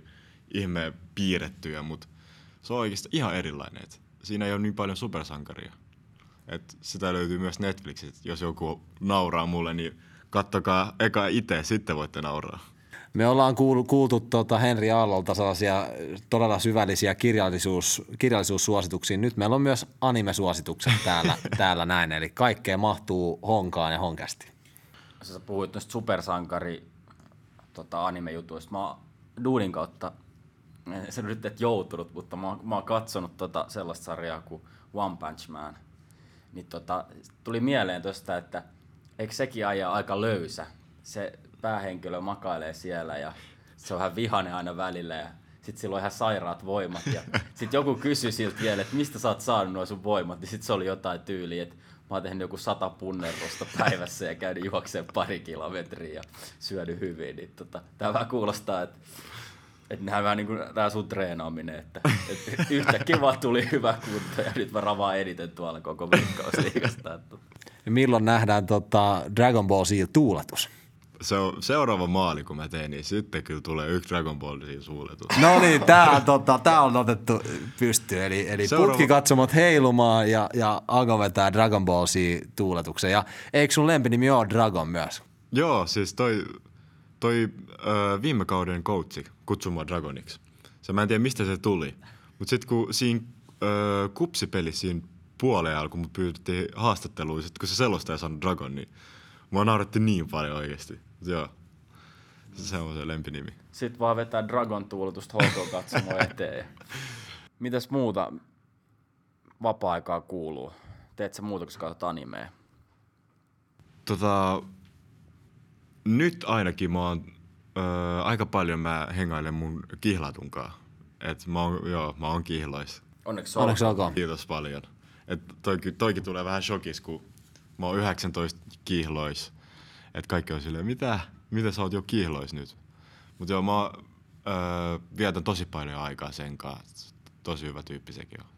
ihme piirrettyjä, mutta se on oikeasti ihan erilainen. Et siinä ei ole niin paljon supersankaria. Et sitä löytyy myös Netflixistä. Jos joku nauraa mulle, niin kattokaa eka itse, sitten voitte nauraa. Me ollaan kuultu, kuultu tuota Henri Aallolta sellaisia todella syvällisiä kirjallisuus, kirjallisuussuosituksia. Nyt meillä on myös animesuositukset täällä, [laughs] täällä näin, eli kaikkea mahtuu honkaan ja honkästi. Sä puhuit noista supersankari tota, anime-jutuista. Mä oon Duunin kautta, se nyt et joutunut, mutta mä oon, mä oon katsonut tota sellaista sarjaa kuin One Punch Man. Niin tota, tuli mieleen tosta, että eikö sekin aja aika löysä? Se päähenkilö makailee siellä ja se on vähän vihane aina välillä ja sitten sillä on ihan sairaat voimat. Ja [laughs] sitten joku kysyi siltä vielä, että mistä sä oot saanut nuo sun voimat, niin sitten se oli jotain tyyliä, että mä oon tehnyt joku sata punnerusta päivässä ja käynyt juokseen pari kilometriä ja syönyt hyvin. Niin tota, tää vähän kuulostaa, että että nämä vähän niin kuin tämä sun treenaaminen, että, että yhtäkkiä vaan tuli hyvä kunto ja nyt mä ravaan eniten tuolla koko veikkausliigasta. Että. Ja milloin nähdään tota Dragon Ball Z tuuletus? Se on seuraava maali, kun mä teen, niin sitten kyllä tulee yksi Dragon Ball siinä suuletus. No niin, tää on, tota, tää on otettu pystyyn. Eli, eli Seuraava- putkikatsomot heilumaan ja, ja Ago vetää Dragon Ball Z tuuletuksen. Ja eikö sun lempinimi ole Dragon myös? Joo, siis toi, toi ö, viime kauden coachi kutsui mua Dragoniksi. Se mä en tiedä, mistä se tuli. Mutta sitten kun siinä ö, kupsipelissä siinä puoleen alkuun mut pyydettiin haastatteluun, sit kun se selostaja sanoi Dragon, niin mua nauratti niin paljon oikeasti. Joo, se on se lempinimi. Sitten vaan vetää Dragon tuuletusta HK katsomaan eteen. Mitäs muuta vapaa-aikaa kuuluu? Teet sä muuta, kun sä katsot animea? Tota, nyt ainakin mä oon, ö, aika paljon mä hengailen mun kihlatunkaan. Et mä oon, joo, mä oon kihlois. Onneksi Onneksi olkoon. olkoon. Kiitos paljon. Et toikin, toikin tulee vähän shokis, kun mä oon 19 kihlois. Et kaikki on silleen, mitä? Mitä sä oot jo kihlois nyt? Mutta joo, mä öö, vietän tosi paljon aikaa sen kanssa. Tosi hyvä tyyppi sekin on.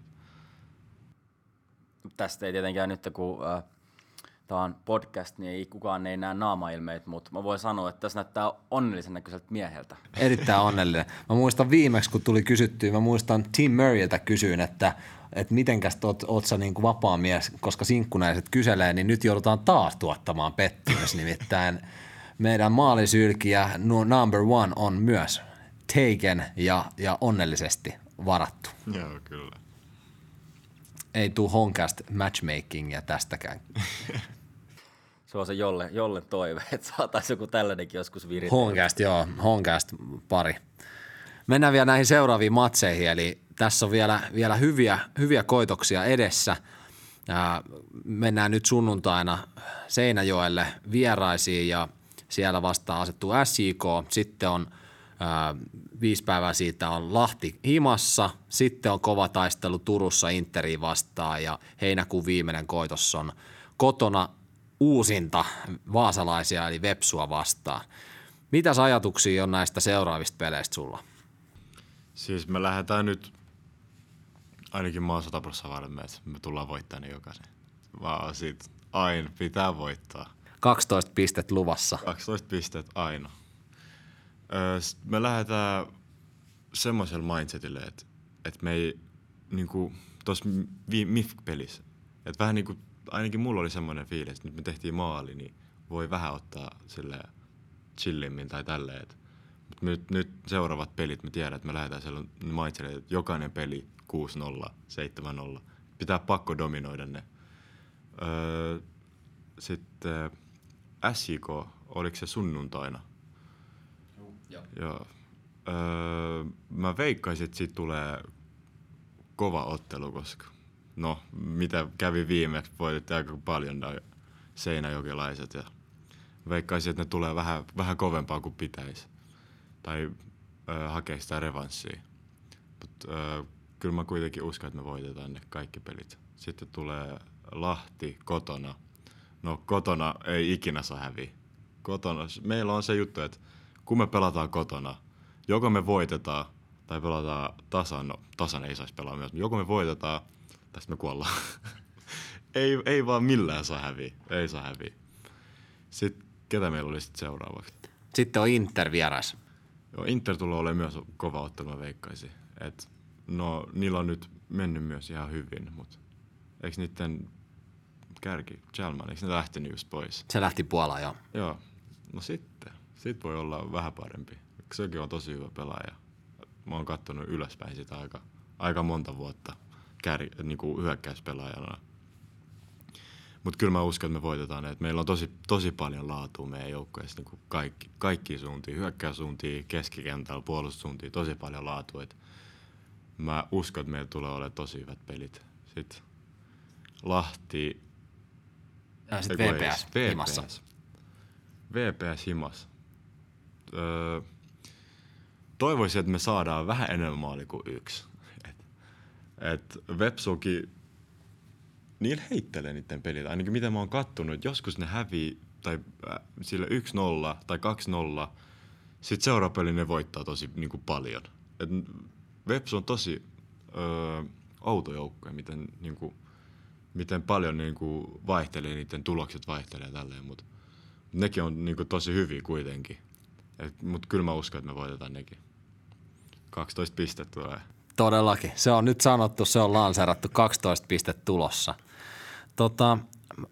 Tästä ei tietenkään nyt, kun äh, tämä on podcast, niin ei kukaan ei näe naamailmeitä, mutta mä voin sanoa, että tässä näyttää onnellisen näköiseltä mieheltä. Erittäin onnellinen. Mä muistan viimeksi, kun tuli kysyttyä, mä muistan Tim Murrayltä kysyin, että, että mitenkäs oot, oot sä niin kuin vapaa mies, koska sinkkunaiset kyselee, niin nyt joudutaan taas tuottamaan pettymys. Nimittäin meidän maalisylkiä nu- number one on myös taken ja, ja onnellisesti varattu. Joo, kyllä. Ei tuu honkast matchmakingia tästäkään. [laughs] Se on se jolle, jolle toive, että saataisiin joku tällainenkin joskus viritä. Honkast, joo, Honkast pari. Mennään vielä näihin seuraaviin matseihin, eli tässä on vielä, vielä hyviä, hyviä koitoksia edessä. Ää, mennään nyt sunnuntaina Seinäjoelle vieraisiin ja siellä vasta asettuu SJK. Sitten on ää, viisi päivää siitä on Lahti himassa. Sitten on kova taistelu Turussa Interiin vastaan ja heinäkuun viimeinen koitos on kotona uusinta vaasalaisia eli Vepsua vastaan. Mitäs ajatuksia on näistä seuraavista peleistä sulla? Siis me lähdetään nyt, ainakin mä oon 100 varma, että me tullaan voittamaan ne jokaisen. Vaan sit aina pitää voittaa. 12 pistet luvassa. 12 pistet aina. Öö, me lähdetään semmoisella mindsetille, että, että me ei niinku tuossa MIF-pelissä, että vähän niinku, ainakin mulla oli semmoinen fiilis, että nyt me tehtiin maali, niin voi vähän ottaa silleen chillimmin tai tälleen, että Mut nyt, nyt seuraavat pelit, me tiedän, että me lähdetään siellä mindsetille, että jokainen peli 6-0, 7-0. Pitää pakko dominoida ne. Öö, sitten SJK, oliko se sunnuntaina? Joo. Joo. Öö, mä veikkaisin, että siitä tulee kova ottelu, koska no, mitä kävi viimeksi, voitettiin aika paljon nämä seinäjokelaiset ja veikkaisin, että ne tulee vähän, vähän kovempaa kuin pitäisi. Tai öö, hakee sitä revanssia. Mutta öö, kyllä mä kuitenkin uskon, että me voitetaan ne kaikki pelit. Sitten tulee Lahti kotona. No kotona ei ikinä saa häviä. Kotona, meillä on se juttu, että kun me pelataan kotona, joko me voitetaan tai pelataan tasan, no tasan ei saisi pelaa myös, mutta joko me voitetaan tai me kuollaan. [laughs] ei, ei vaan millään saa häviä, ei saa häviä. Sitten ketä meillä oli sitten seuraavaksi? Sitten on Inter vieras. Joo, Inter tulee olemaan myös kova ottelu, mä veikkaisin. Et, no, niillä on nyt mennyt myös ihan hyvin, mutta eikö niiden kärki, Chalman, eikö ne lähtenyt just pois? Se lähti Puolaan jo. Joo, no sitten. Sit voi olla vähän parempi. Sekin on tosi hyvä pelaaja. Mä oon kattonut ylöspäin sitä aika, aika monta vuotta kär, niin kuin hyökkäyspelaajana. Mutta kyllä mä uskon, että me voitetaan. Et meillä on tosi, tosi paljon laatua meidän joukkueessa niin kaikki, kaikki suuntiin, hyökkäyssuuntiin, keskikentällä, puolustussuuntiin, tosi paljon laatua. Et mä uskon, että meillä tulee olemaan tosi hyvät pelit. Sitten Lahti, Ja sitten ei kun VPS, ei, himassa. VPS himas. Öö, toivoisin, että me saadaan vähän enemmän maali kuin yksi. Et, et Vepsukin, niillä heittelee niiden pelit. Ainakin mitä mä oon kattonut, joskus ne hävii tai äh, sille 1-0 tai 2-0. Sitten seuraava peli ne voittaa tosi niin kuin paljon. Et Vepsu on tosi öö, outo miten, niin kuin, miten paljon niin kuin, vaihtelee, niiden tulokset vaihtelee tälleen, mutta nekin on niin kuin, tosi hyviä kuitenkin. Mutta kyllä mä uskon, että me voitetaan nekin. 12 pistettä tulee. Todellakin. Se on nyt sanottu, se on lanseerattu 12 pistettä tulossa. Tota,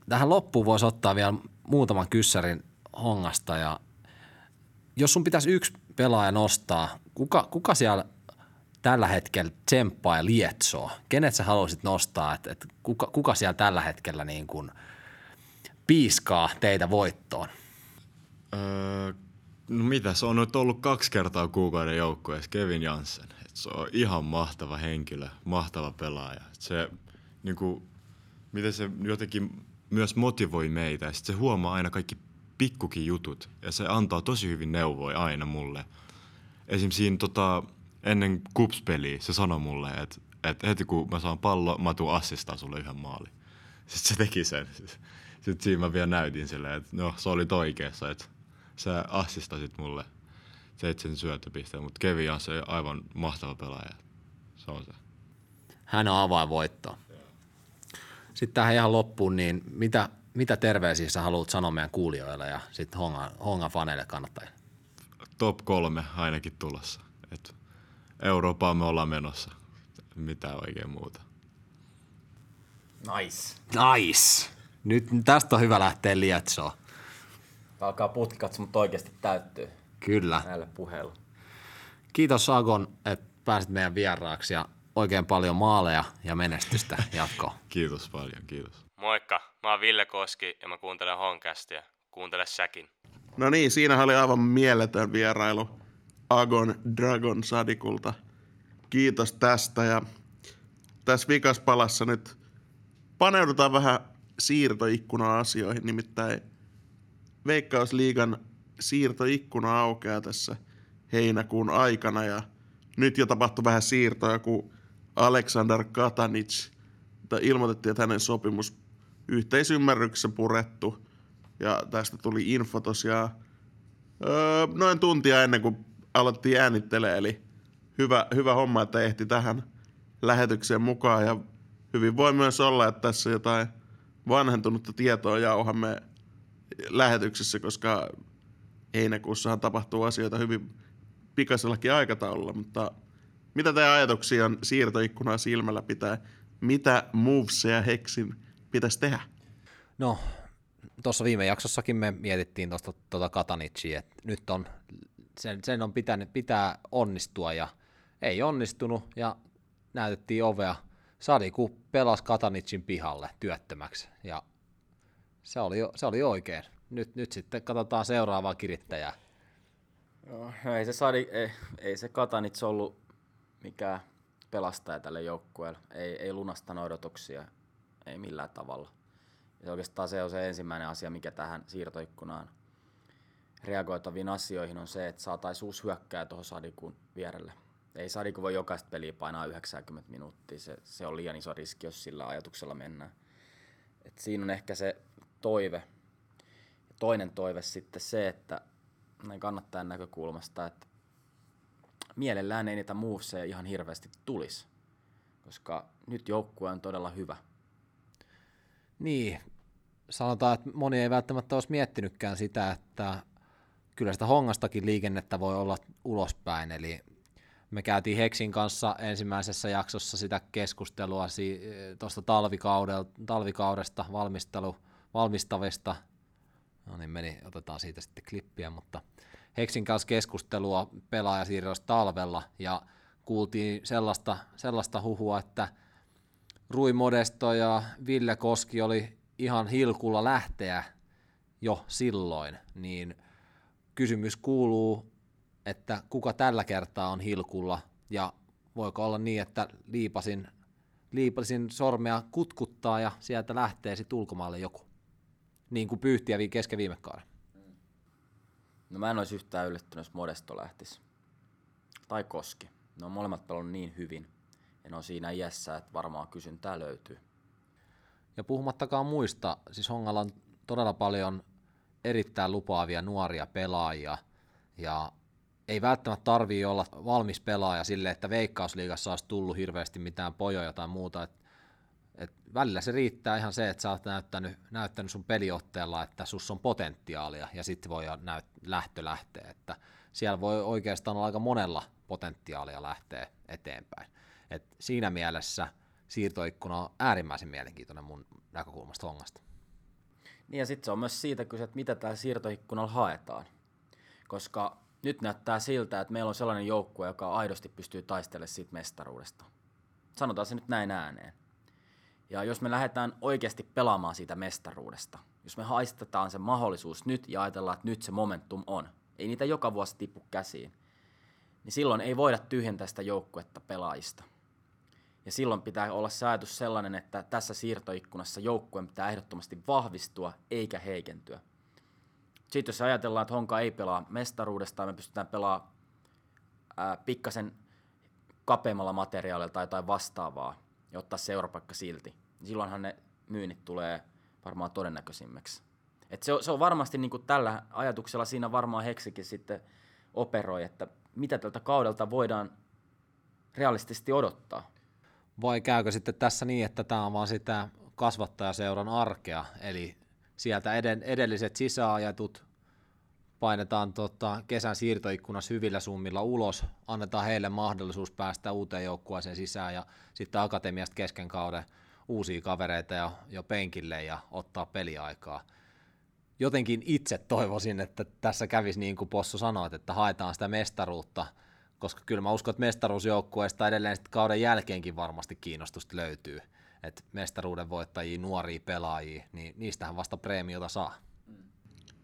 tähän loppuun voisi ottaa vielä muutaman kyssärin hongasta ja jos sun pitäisi yksi pelaaja nostaa, kuka, kuka siellä tällä hetkellä tsemppaa ja lietsoo? Kenet sä haluaisit nostaa, että et kuka, kuka siellä tällä hetkellä niin kuin piiskaa teitä voittoon? Öö, no mitä, se on nyt ollut kaksi kertaa kuukauden joukkueessa, Kevin Jansen. Et se on ihan mahtava henkilö, mahtava pelaaja. Et se, niinku, miten se jotenkin myös motivoi meitä. Ja se huomaa aina kaikki pikkukin jutut. Ja se antaa tosi hyvin neuvoja aina mulle. Esim. siinä tota, ennen kupspeliä se sanoi mulle, että et heti kun mä saan pallo, mä tuun assistaa sulle yhden maalin. Sitten se teki sen. Sitten siinä mä vielä näytin silleen, että no se oli oikeassa, että sä assistasit mulle seitsemän syöttöpisteen, mutta Kevin on se aivan mahtava pelaaja. Se on se. Hän on avainvoitto. Sitten tähän ihan loppuun, niin mitä, mitä terveisiä sä haluat sanoa meidän kuulijoille ja sitten Hongan, Hongan faneille kannattajille? Top kolme ainakin tulossa. Eurooppaan me ollaan menossa. Mitä oikein muuta. Nice. Nice! Nyt tästä on hyvä lähteä lietsoa. Alkaa putkat, mutta oikeasti täyttyy Kyllä. näillä puheilla. Kiitos Agon, että pääsit meidän vieraaksi ja oikein paljon maaleja ja menestystä [laughs] jatkoon. Kiitos paljon, kiitos. Moikka, mä oon Ville Koski ja mä kuuntelen Honcastia. Kuuntele säkin. No niin, siinä oli aivan mieletön vierailu Agon Dragon Sadikulta. Kiitos tästä ja tässä vikaspalassa nyt paneudutaan vähän siirtoikkuna-asioihin, nimittäin Veikkausliigan siirtoikkuna aukeaa tässä heinäkuun aikana ja nyt jo tapahtui vähän siirtoja, kun Alexander Katanic ilmoitettiin, että hänen sopimus yhteisymmärryksessä purettu ja tästä tuli info tosiaan öö, noin tuntia ennen kuin alettiin äänittelee, eli hyvä, hyvä homma, että ehti tähän lähetykseen mukaan ja hyvin voi myös olla, että tässä jotain vanhentunutta tietoa jauhamme lähetyksessä, koska heinäkuussahan tapahtuu asioita hyvin pikaisellakin aikataululla, mutta mitä teidän ajatuksia on siirtoikkunaa silmällä pitää? Mitä movesia Heksin pitäisi tehdä? No, tuossa viime jaksossakin me mietittiin tuosta tuota Katanicia, että nyt on, sen, sen on pitänyt, pitää onnistua ja ei onnistunut ja näytettiin ovea. Sadiku pelasi Katanicin pihalle työttömäksi ja se oli, se oli oikein. Nyt, nyt sitten katsotaan seuraavaa kirittäjää. No ei se, Sadi, ei, ei se Katanits ollut mikään pelastaja tälle joukkueelle. Ei, ei lunastanut odotuksia, ei millään tavalla. Ja oikeastaan se on se ensimmäinen asia, mikä tähän siirtoikkunaan reagoitaviin asioihin on se, että saataisiin uusi hyökkää tuohon Sadikun vierelle. Ei Sadiku voi jokaista peliä painaa 90 minuuttia, se, se on liian iso riski, jos sillä ajatuksella mennään. Et siinä on ehkä se toive. Ja toinen toive sitten se, että näin kannattajan näkökulmasta, että mielellään ei niitä moveseja ihan hirveästi tulisi, koska nyt joukkue on todella hyvä. Niin, sanotaan, että moni ei välttämättä olisi miettinytkään sitä, että kyllä sitä hongastakin liikennettä voi olla ulospäin, eli me käytiin Heksin kanssa ensimmäisessä jaksossa sitä keskustelua tuosta talvikaudesta, valmistelu, valmistavista, no niin meni, otetaan siitä sitten klippiä, mutta Heksin kanssa keskustelua pelaajasiirroista talvella, ja kuultiin sellaista, sellaista huhua, että Rui Modesto ja Ville Koski oli ihan hilkulla lähteä jo silloin, niin kysymys kuuluu, että kuka tällä kertaa on hilkulla ja voiko olla niin, että liipasin, liipasin sormea kutkuttaa ja sieltä lähtee sitten ulkomaalle joku, niin kuin pyyhtiä kesken viime kauden. No mä en olisi yhtään yllättynyt, jos Modesto lähtisi. Tai Koski. Ne on molemmat pelannut niin hyvin. Ja ne on siinä iässä, että varmaan kysyntää löytyy. Ja puhumattakaan muista, siis Hongalla on todella paljon erittäin lupaavia nuoria pelaajia. Ja ei välttämättä tarvii olla valmis pelaaja sille, että Veikkausliigassa olisi tullut hirveästi mitään pojoja tai muuta. Et, et välillä se riittää ihan se, että sä oot näyttänyt, näyttänyt sun peliotteella, että sus on potentiaalia ja sitten voi näyt, lähtö lähteä. Että siellä voi oikeastaan olla aika monella potentiaalia lähteä eteenpäin. Et siinä mielessä siirtoikkuna on äärimmäisen mielenkiintoinen mun näkökulmasta hongasta. Niin ja sitten se on myös siitä kyse, että mitä täällä siirtoikkunalla haetaan. Koska nyt näyttää siltä, että meillä on sellainen joukkue, joka aidosti pystyy taistelemaan siitä mestaruudesta. Sanotaan se nyt näin ääneen. Ja jos me lähdetään oikeasti pelaamaan siitä mestaruudesta, jos me haistetaan se mahdollisuus nyt ja ajatellaan, että nyt se momentum on, ei niitä joka vuosi tipu käsiin, niin silloin ei voida tyhjentää sitä joukkuetta pelaajista. Ja silloin pitää olla se ajatus sellainen, että tässä siirtoikkunassa joukkueen pitää ehdottomasti vahvistua eikä heikentyä. Sitten jos ajatellaan, että Honka ei pelaa mestaruudesta, me pystytään pelaamaan ää, pikkasen kapeammalla materiaalilla tai jotain vastaavaa ja ottaa seurapaikka silti, niin silloinhan ne myynnit tulee varmaan todennäköisimmiksi. Et se, on, se on varmasti niin tällä ajatuksella siinä varmaan Heksikin sitten operoi, että mitä tältä kaudelta voidaan realistisesti odottaa. Vai käykö sitten tässä niin, että tämä on vaan sitä kasvattajaseuran arkea, eli sieltä edelliset sisäajatut painetaan tota, kesän siirtoikkunassa hyvillä summilla ulos, annetaan heille mahdollisuus päästä uuteen joukkueeseen sisään ja sitten akatemiasta kesken kauden uusia kavereita ja jo penkille ja ottaa peliaikaa. Jotenkin itse toivoisin, että tässä kävisi niin kuin Possu sanoi, että haetaan sitä mestaruutta, koska kyllä mä uskon, että mestaruusjoukkueesta edelleen sitten kauden jälkeenkin varmasti kiinnostusta löytyy. Että mestaruuden voittajia, nuoria pelaajia, niin niistähän vasta preemiota saa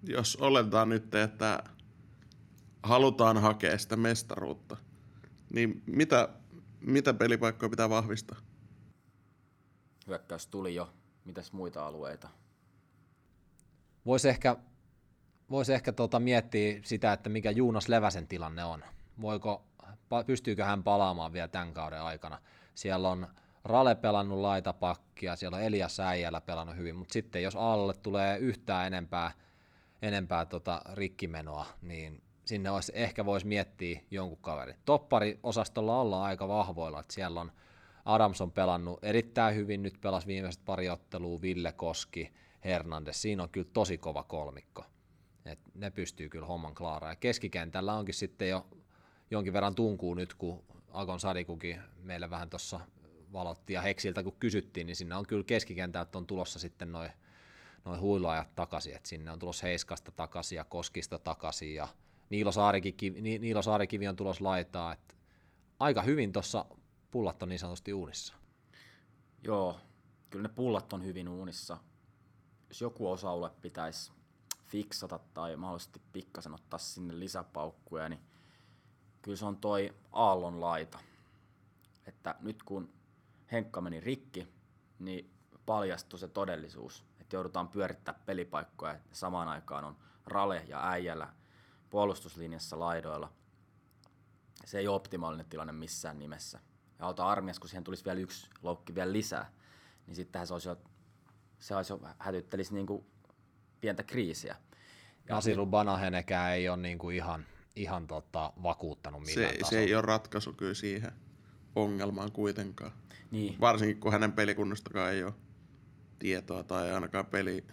jos oletetaan nyt, että halutaan hakea sitä mestaruutta, niin mitä, mitä pelipaikkoja pitää vahvistaa? Hyökkäys tuli jo. mitäs muita alueita? Voisi ehkä, vois ehkä tota miettiä sitä, että mikä Juunas Leväsen tilanne on. Voiko, pystyykö hän palaamaan vielä tämän kauden aikana? Siellä on Rale pelannut laitapakkia, siellä on Elias Äijällä pelannut hyvin, mutta sitten jos alle tulee yhtään enempää, enempää tota rikkimenoa, niin sinne olisi, ehkä voisi miettiä jonkun kaverin. Toppari-osastolla ollaan aika vahvoilla, että siellä on Adamson pelannut erittäin hyvin, nyt pelasi viimeiset pari ottelua, Ville Koski, Hernandez, siinä on kyllä tosi kova kolmikko. Et ne pystyy kyllä homman klaaraan. Ja keskikentällä onkin sitten jo jonkin verran tunkuu nyt, kun Agon Sadikukin meille vähän tuossa valotti ja Heksiltä kun kysyttiin, niin sinne on kyllä keskikentältä on tulossa sitten noin noi huiluajat takaisin, että sinne on tulossa Heiskasta takaisin ja Koskista takaisin ja Niilo, Saarikivi, Niilo Saarikivi on tulossa laitaa, että aika hyvin tuossa pullat on niin sanotusti uunissa. Joo, kyllä ne pullat on hyvin uunissa. Jos joku osa-alue pitäisi fiksata tai mahdollisesti pikkasen ottaa sinne lisäpaukkuja, niin kyllä se on toi aallon laita. Että nyt kun Henkka meni rikki, niin paljastui se todellisuus, että joudutaan pyörittää pelipaikkoja ja samaan aikaan on Rale ja Äijällä puolustuslinjassa laidoilla. Se ei ole optimaalinen tilanne missään nimessä. Ja auta armias, kun siihen tulisi vielä yksi loukki vielä lisää, niin sittenhän se olisi jo, se olisi jo hätyttelisi niin kuin pientä kriisiä. Ja Nasiru Banahenekään ei ole niin kuin ihan, ihan tota, vakuuttanut millään se, se ei ole ratkaisu kyllä siihen ongelmaan kuitenkaan. Niin. Varsinkin kun hänen pelikunnostakaan ei ole tietoa tai ainakaan peli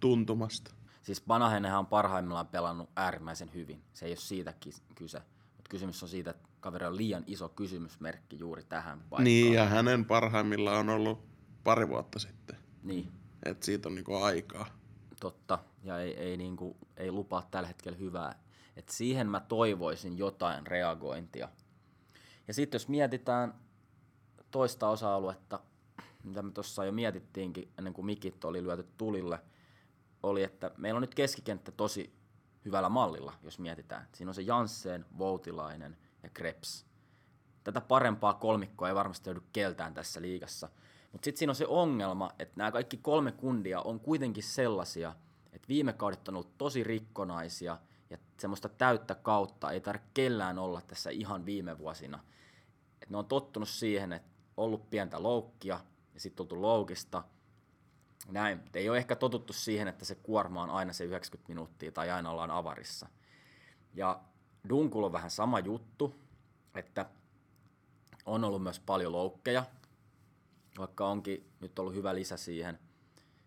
tuntumasta. Siis Banahenenhan on parhaimmillaan pelannut äärimmäisen hyvin. Se ei ole siitä kyse. Mutta kysymys on siitä, että kaveri on liian iso kysymysmerkki juuri tähän paikkaan. Niin, ja hänen parhaimmillaan on ollut pari vuotta sitten. Niin. Et siitä on niinku aikaa. Totta, ja ei, ei, niinku, ei lupaa tällä hetkellä hyvää. Et siihen mä toivoisin jotain reagointia. Ja sitten jos mietitään toista osa-aluetta, mitä me tuossa jo mietittiinkin ennen kuin mikit oli lyöty tulille, oli, että meillä on nyt keskikenttä tosi hyvällä mallilla, jos mietitään. Siinä on se Janssen, Voutilainen ja Krebs. Tätä parempaa kolmikkoa ei varmasti löydy keltään tässä liigassa. Mutta sitten siinä on se ongelma, että nämä kaikki kolme kundia on kuitenkin sellaisia, että viime kaudet on ollut tosi rikkonaisia ja semmoista täyttä kautta ei tarvitse kellään olla tässä ihan viime vuosina. Et ne on tottunut siihen, että ollut pientä loukkia ja sitten tultu loukista. Näin. Et ei ole ehkä totuttu siihen, että se kuorma on aina se 90 minuuttia tai aina ollaan avarissa. Ja Dunkul on vähän sama juttu, että on ollut myös paljon loukkeja, vaikka onkin nyt ollut hyvä lisä siihen.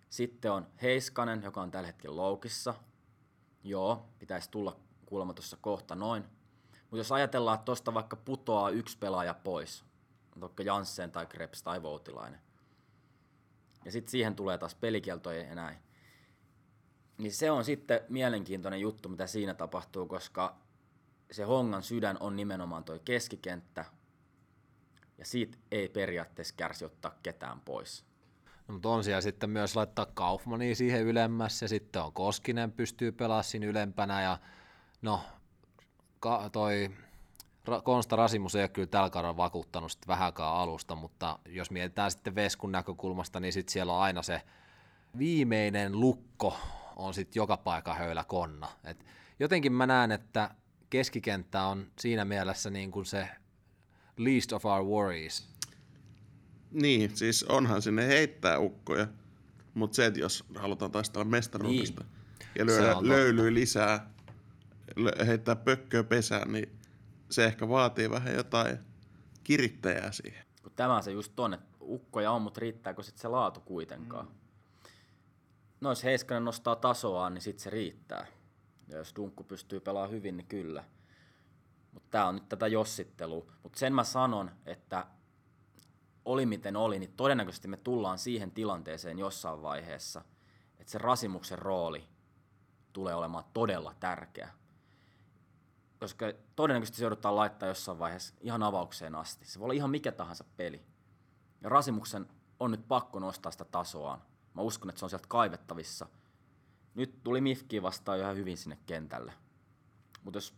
Sitten on Heiskanen, joka on tällä hetkellä loukissa. Joo, pitäisi tulla kuulemma tuossa kohta noin. Mutta jos ajatellaan, että tuosta vaikka putoaa yksi pelaaja pois, vaikka Janssen tai Krebs tai Voutilainen, ja sitten siihen tulee taas pelikieltoja ja näin, niin se on sitten mielenkiintoinen juttu, mitä siinä tapahtuu, koska se Hongan sydän on nimenomaan toi keskikenttä, ja siitä ei periaatteessa kärsi ottaa ketään pois. Mutta on siellä sitten myös laittaa Kaufmania siihen ylemmässä, ja sitten on Koskinen pystyy pelaamaan siinä ylempänä, ja no, ka- toi Konsta Rasimus ei ole kyllä tällä kaudella vakuuttanut sitten vähäkään alusta, mutta jos mietitään sitten Veskun näkökulmasta, niin sitten siellä on aina se viimeinen lukko on sitten joka paikka höylä konna. Et jotenkin mä näen, että keskikenttä on siinä mielessä niin kuin se least of our worries. Niin, siis onhan sinne heittää ukkoja, mutta se, että jos halutaan taistella mestaruudesta niin. ja lyödä löylyä lisää, heittää pökköä pesään, niin se ehkä vaatii vähän jotain kirittäjää siihen. Tämä se just on, että ukkoja on, mutta riittääkö sitten se laatu kuitenkaan? Mm. No jos Heiskanen nostaa tasoaan, niin sitten se riittää. Ja jos Dunkku pystyy pelaamaan hyvin, niin kyllä. Mutta tämä on nyt tätä jossittelua. Mutta sen mä sanon, että oli miten oli, niin todennäköisesti me tullaan siihen tilanteeseen jossain vaiheessa, että se Rasimuksen rooli tulee olemaan todella tärkeä koska todennäköisesti se joudutaan laittaa jossain vaiheessa ihan avaukseen asti. Se voi olla ihan mikä tahansa peli. Ja Rasimuksen on nyt pakko nostaa sitä tasoaan. Mä uskon, että se on sieltä kaivettavissa. Nyt tuli Mifki vastaan ihan hyvin sinne kentälle. Mutta jos,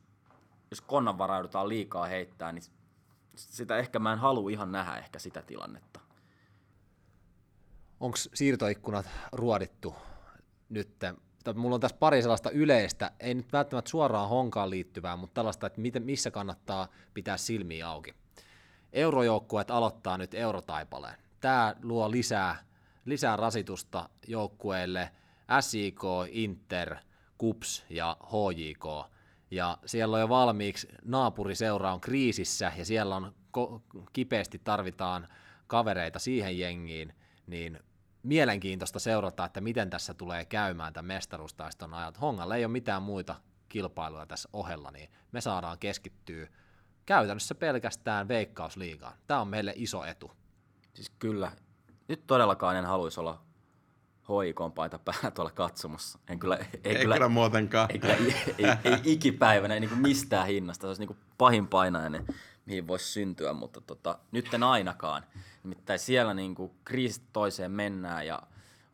jos konnan varaudutaan liikaa heittää, niin sitä ehkä mä en halua ihan nähdä ehkä sitä tilannetta. onko siirtoikkunat ruodittu nyt? Mulla on tässä pari sellaista yleistä, ei nyt välttämättä suoraan honkaan liittyvää, mutta tällaista, että miten, missä kannattaa pitää silmiä auki. Eurojoukkueet aloittaa nyt eurotaipaleen. Tämä luo lisää, lisää rasitusta joukkueille SIK, Inter, KUPS ja HJK. Ja siellä on jo valmiiksi naapuriseura on kriisissä ja siellä on ko- kipeästi tarvitaan kavereita siihen jengiin, niin mielenkiintoista seurata, että miten tässä tulee käymään tämän mestaruustaiston ajat. Hongalla ei ole mitään muita kilpailuja tässä ohella, niin me saadaan keskittyä käytännössä pelkästään veikkausliigaan. Tämä on meille iso etu. Siis kyllä. Nyt todellakaan en haluaisi olla hoikon paita päällä tuolla katsomassa. En kyllä, ei, Ei kyllä, kyllä muutenkaan. Ei, kyllä, ei, ei, ei ikipäivänä, ei niin mistään hinnasta. Se olisi niin pahin painajainen, mihin voisi syntyä, mutta tota, nyt en ainakaan. Nimittäin siellä niin kuin kriisistä toiseen mennään ja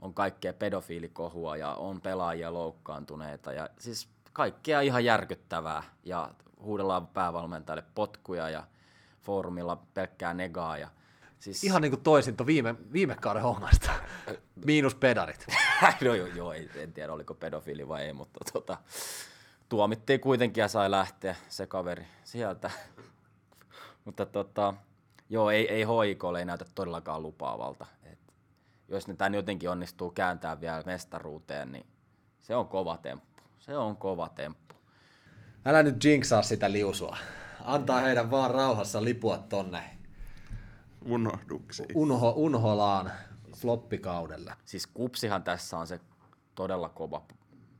on kaikkea pedofiilikohua ja on pelaajia loukkaantuneita ja siis kaikkea ihan järkyttävää ja huudellaan päävalmentajalle potkuja ja foorumilla pelkkää negaa ja Siis... Ihan niin kuin toisinto viime, viime kauden hommasta. [laughs] Miinus pedarit. [laughs] no joo, joo, en tiedä oliko pedofiili vai ei, mutta tota, tuomittiin kuitenkin ja sai lähteä se kaveri sieltä. [laughs] mutta tota, joo, ei, ei hoikolle ei näytä todellakaan lupaavalta. Et jos ne tän jotenkin onnistuu kääntää vielä mestaruuteen, niin se on kova temppu. Se on kova temppu. Älä nyt jinksaa sitä liusua. Antaa heidän vaan rauhassa lipua tonne unohduksiin. Unho, unholaan floppikaudella. Siis kupsihan tässä on se todella kova,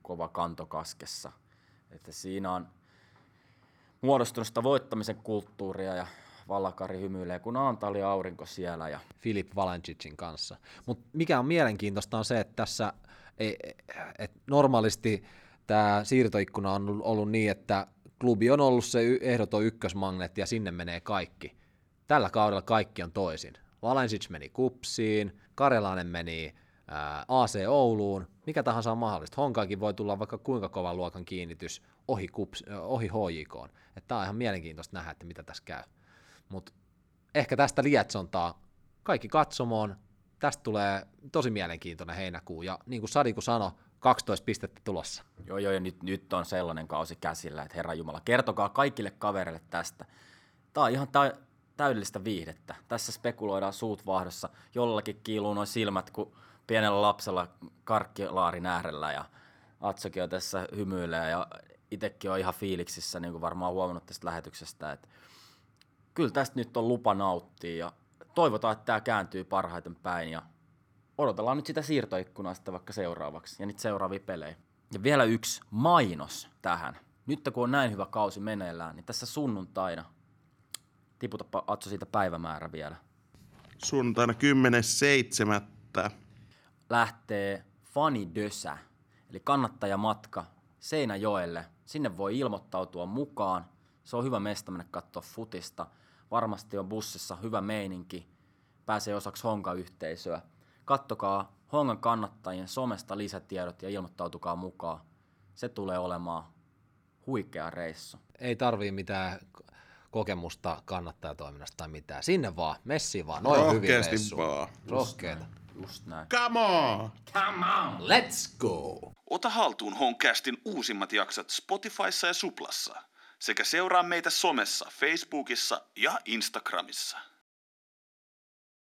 kova kanto kaskessa. Että siinä on muodostunut sitä voittamisen kulttuuria ja Vallakari hymyilee, kun Antali aurinko siellä. Ja... Filip Valencicin kanssa. Mutta mikä on mielenkiintoista on se, että tässä ei, et normaalisti tämä siirtoikkuna on ollut niin, että klubi on ollut se ehdoton ykkösmagneetti ja sinne menee kaikki. Tällä kaudella kaikki on toisin. Valensic meni kupsiin, Karelainen meni ää, AC Ouluun, mikä tahansa on mahdollista. Honkaakin voi tulla vaikka kuinka kovan luokan kiinnitys ohi, kups, ohi HJK. Tämä on ihan mielenkiintoista nähdä, että mitä tässä käy. Mutta ehkä tästä lietsontaa kaikki katsomoon. Tästä tulee tosi mielenkiintoinen heinäkuu. Ja niin kuin Sadiku sanoi, 12 pistettä tulossa. Joo, joo, ja nyt, nyt on sellainen kausi käsillä, että Herra Jumala, kertokaa kaikille kavereille tästä. Tämä on ihan ta- täydellistä viihdettä. Tässä spekuloidaan suut vahdossa. Jollakin kiiluu noin silmät, kun pienellä lapsella karkkilaarin äärellä ja Atsokin on tässä hymyilee ja itsekin on ihan fiiliksissä, niin kuin varmaan huomannut tästä lähetyksestä, että kyllä tästä nyt on lupa nauttia ja toivotaan, että tämä kääntyy parhaiten päin ja odotellaan nyt sitä siirtoikkunaa sitten vaikka seuraavaksi ja niitä seuraavia pelejä. Ja vielä yksi mainos tähän. Nyt kun on näin hyvä kausi meneillään, niin tässä sunnuntaina Tiputapa Atso siitä päivämäärä vielä. Sunnuntaina 10.7. Lähtee Fani Dösä, eli kannattajamatka Seinäjoelle. Sinne voi ilmoittautua mukaan. Se on hyvä mesta mennä katsoa futista. Varmasti on bussissa hyvä meininki. Pääsee osaksi Honka-yhteisöä. Kattokaa Hongan kannattajien somesta lisätiedot ja ilmoittautukaa mukaan. Se tulee olemaan huikea reissu. Ei tarvii mitään kokemusta kannattajatoiminnasta tai mitään. Sinne vaan, messi vaan, noin hyvin reissu. vaan. Rohkeeta. Just näin. Come on! Come on! Let's go! Ota haltuun Honcastin uusimmat jaksot Spotifyssa ja Suplassa. Sekä seuraa meitä somessa, Facebookissa ja Instagramissa.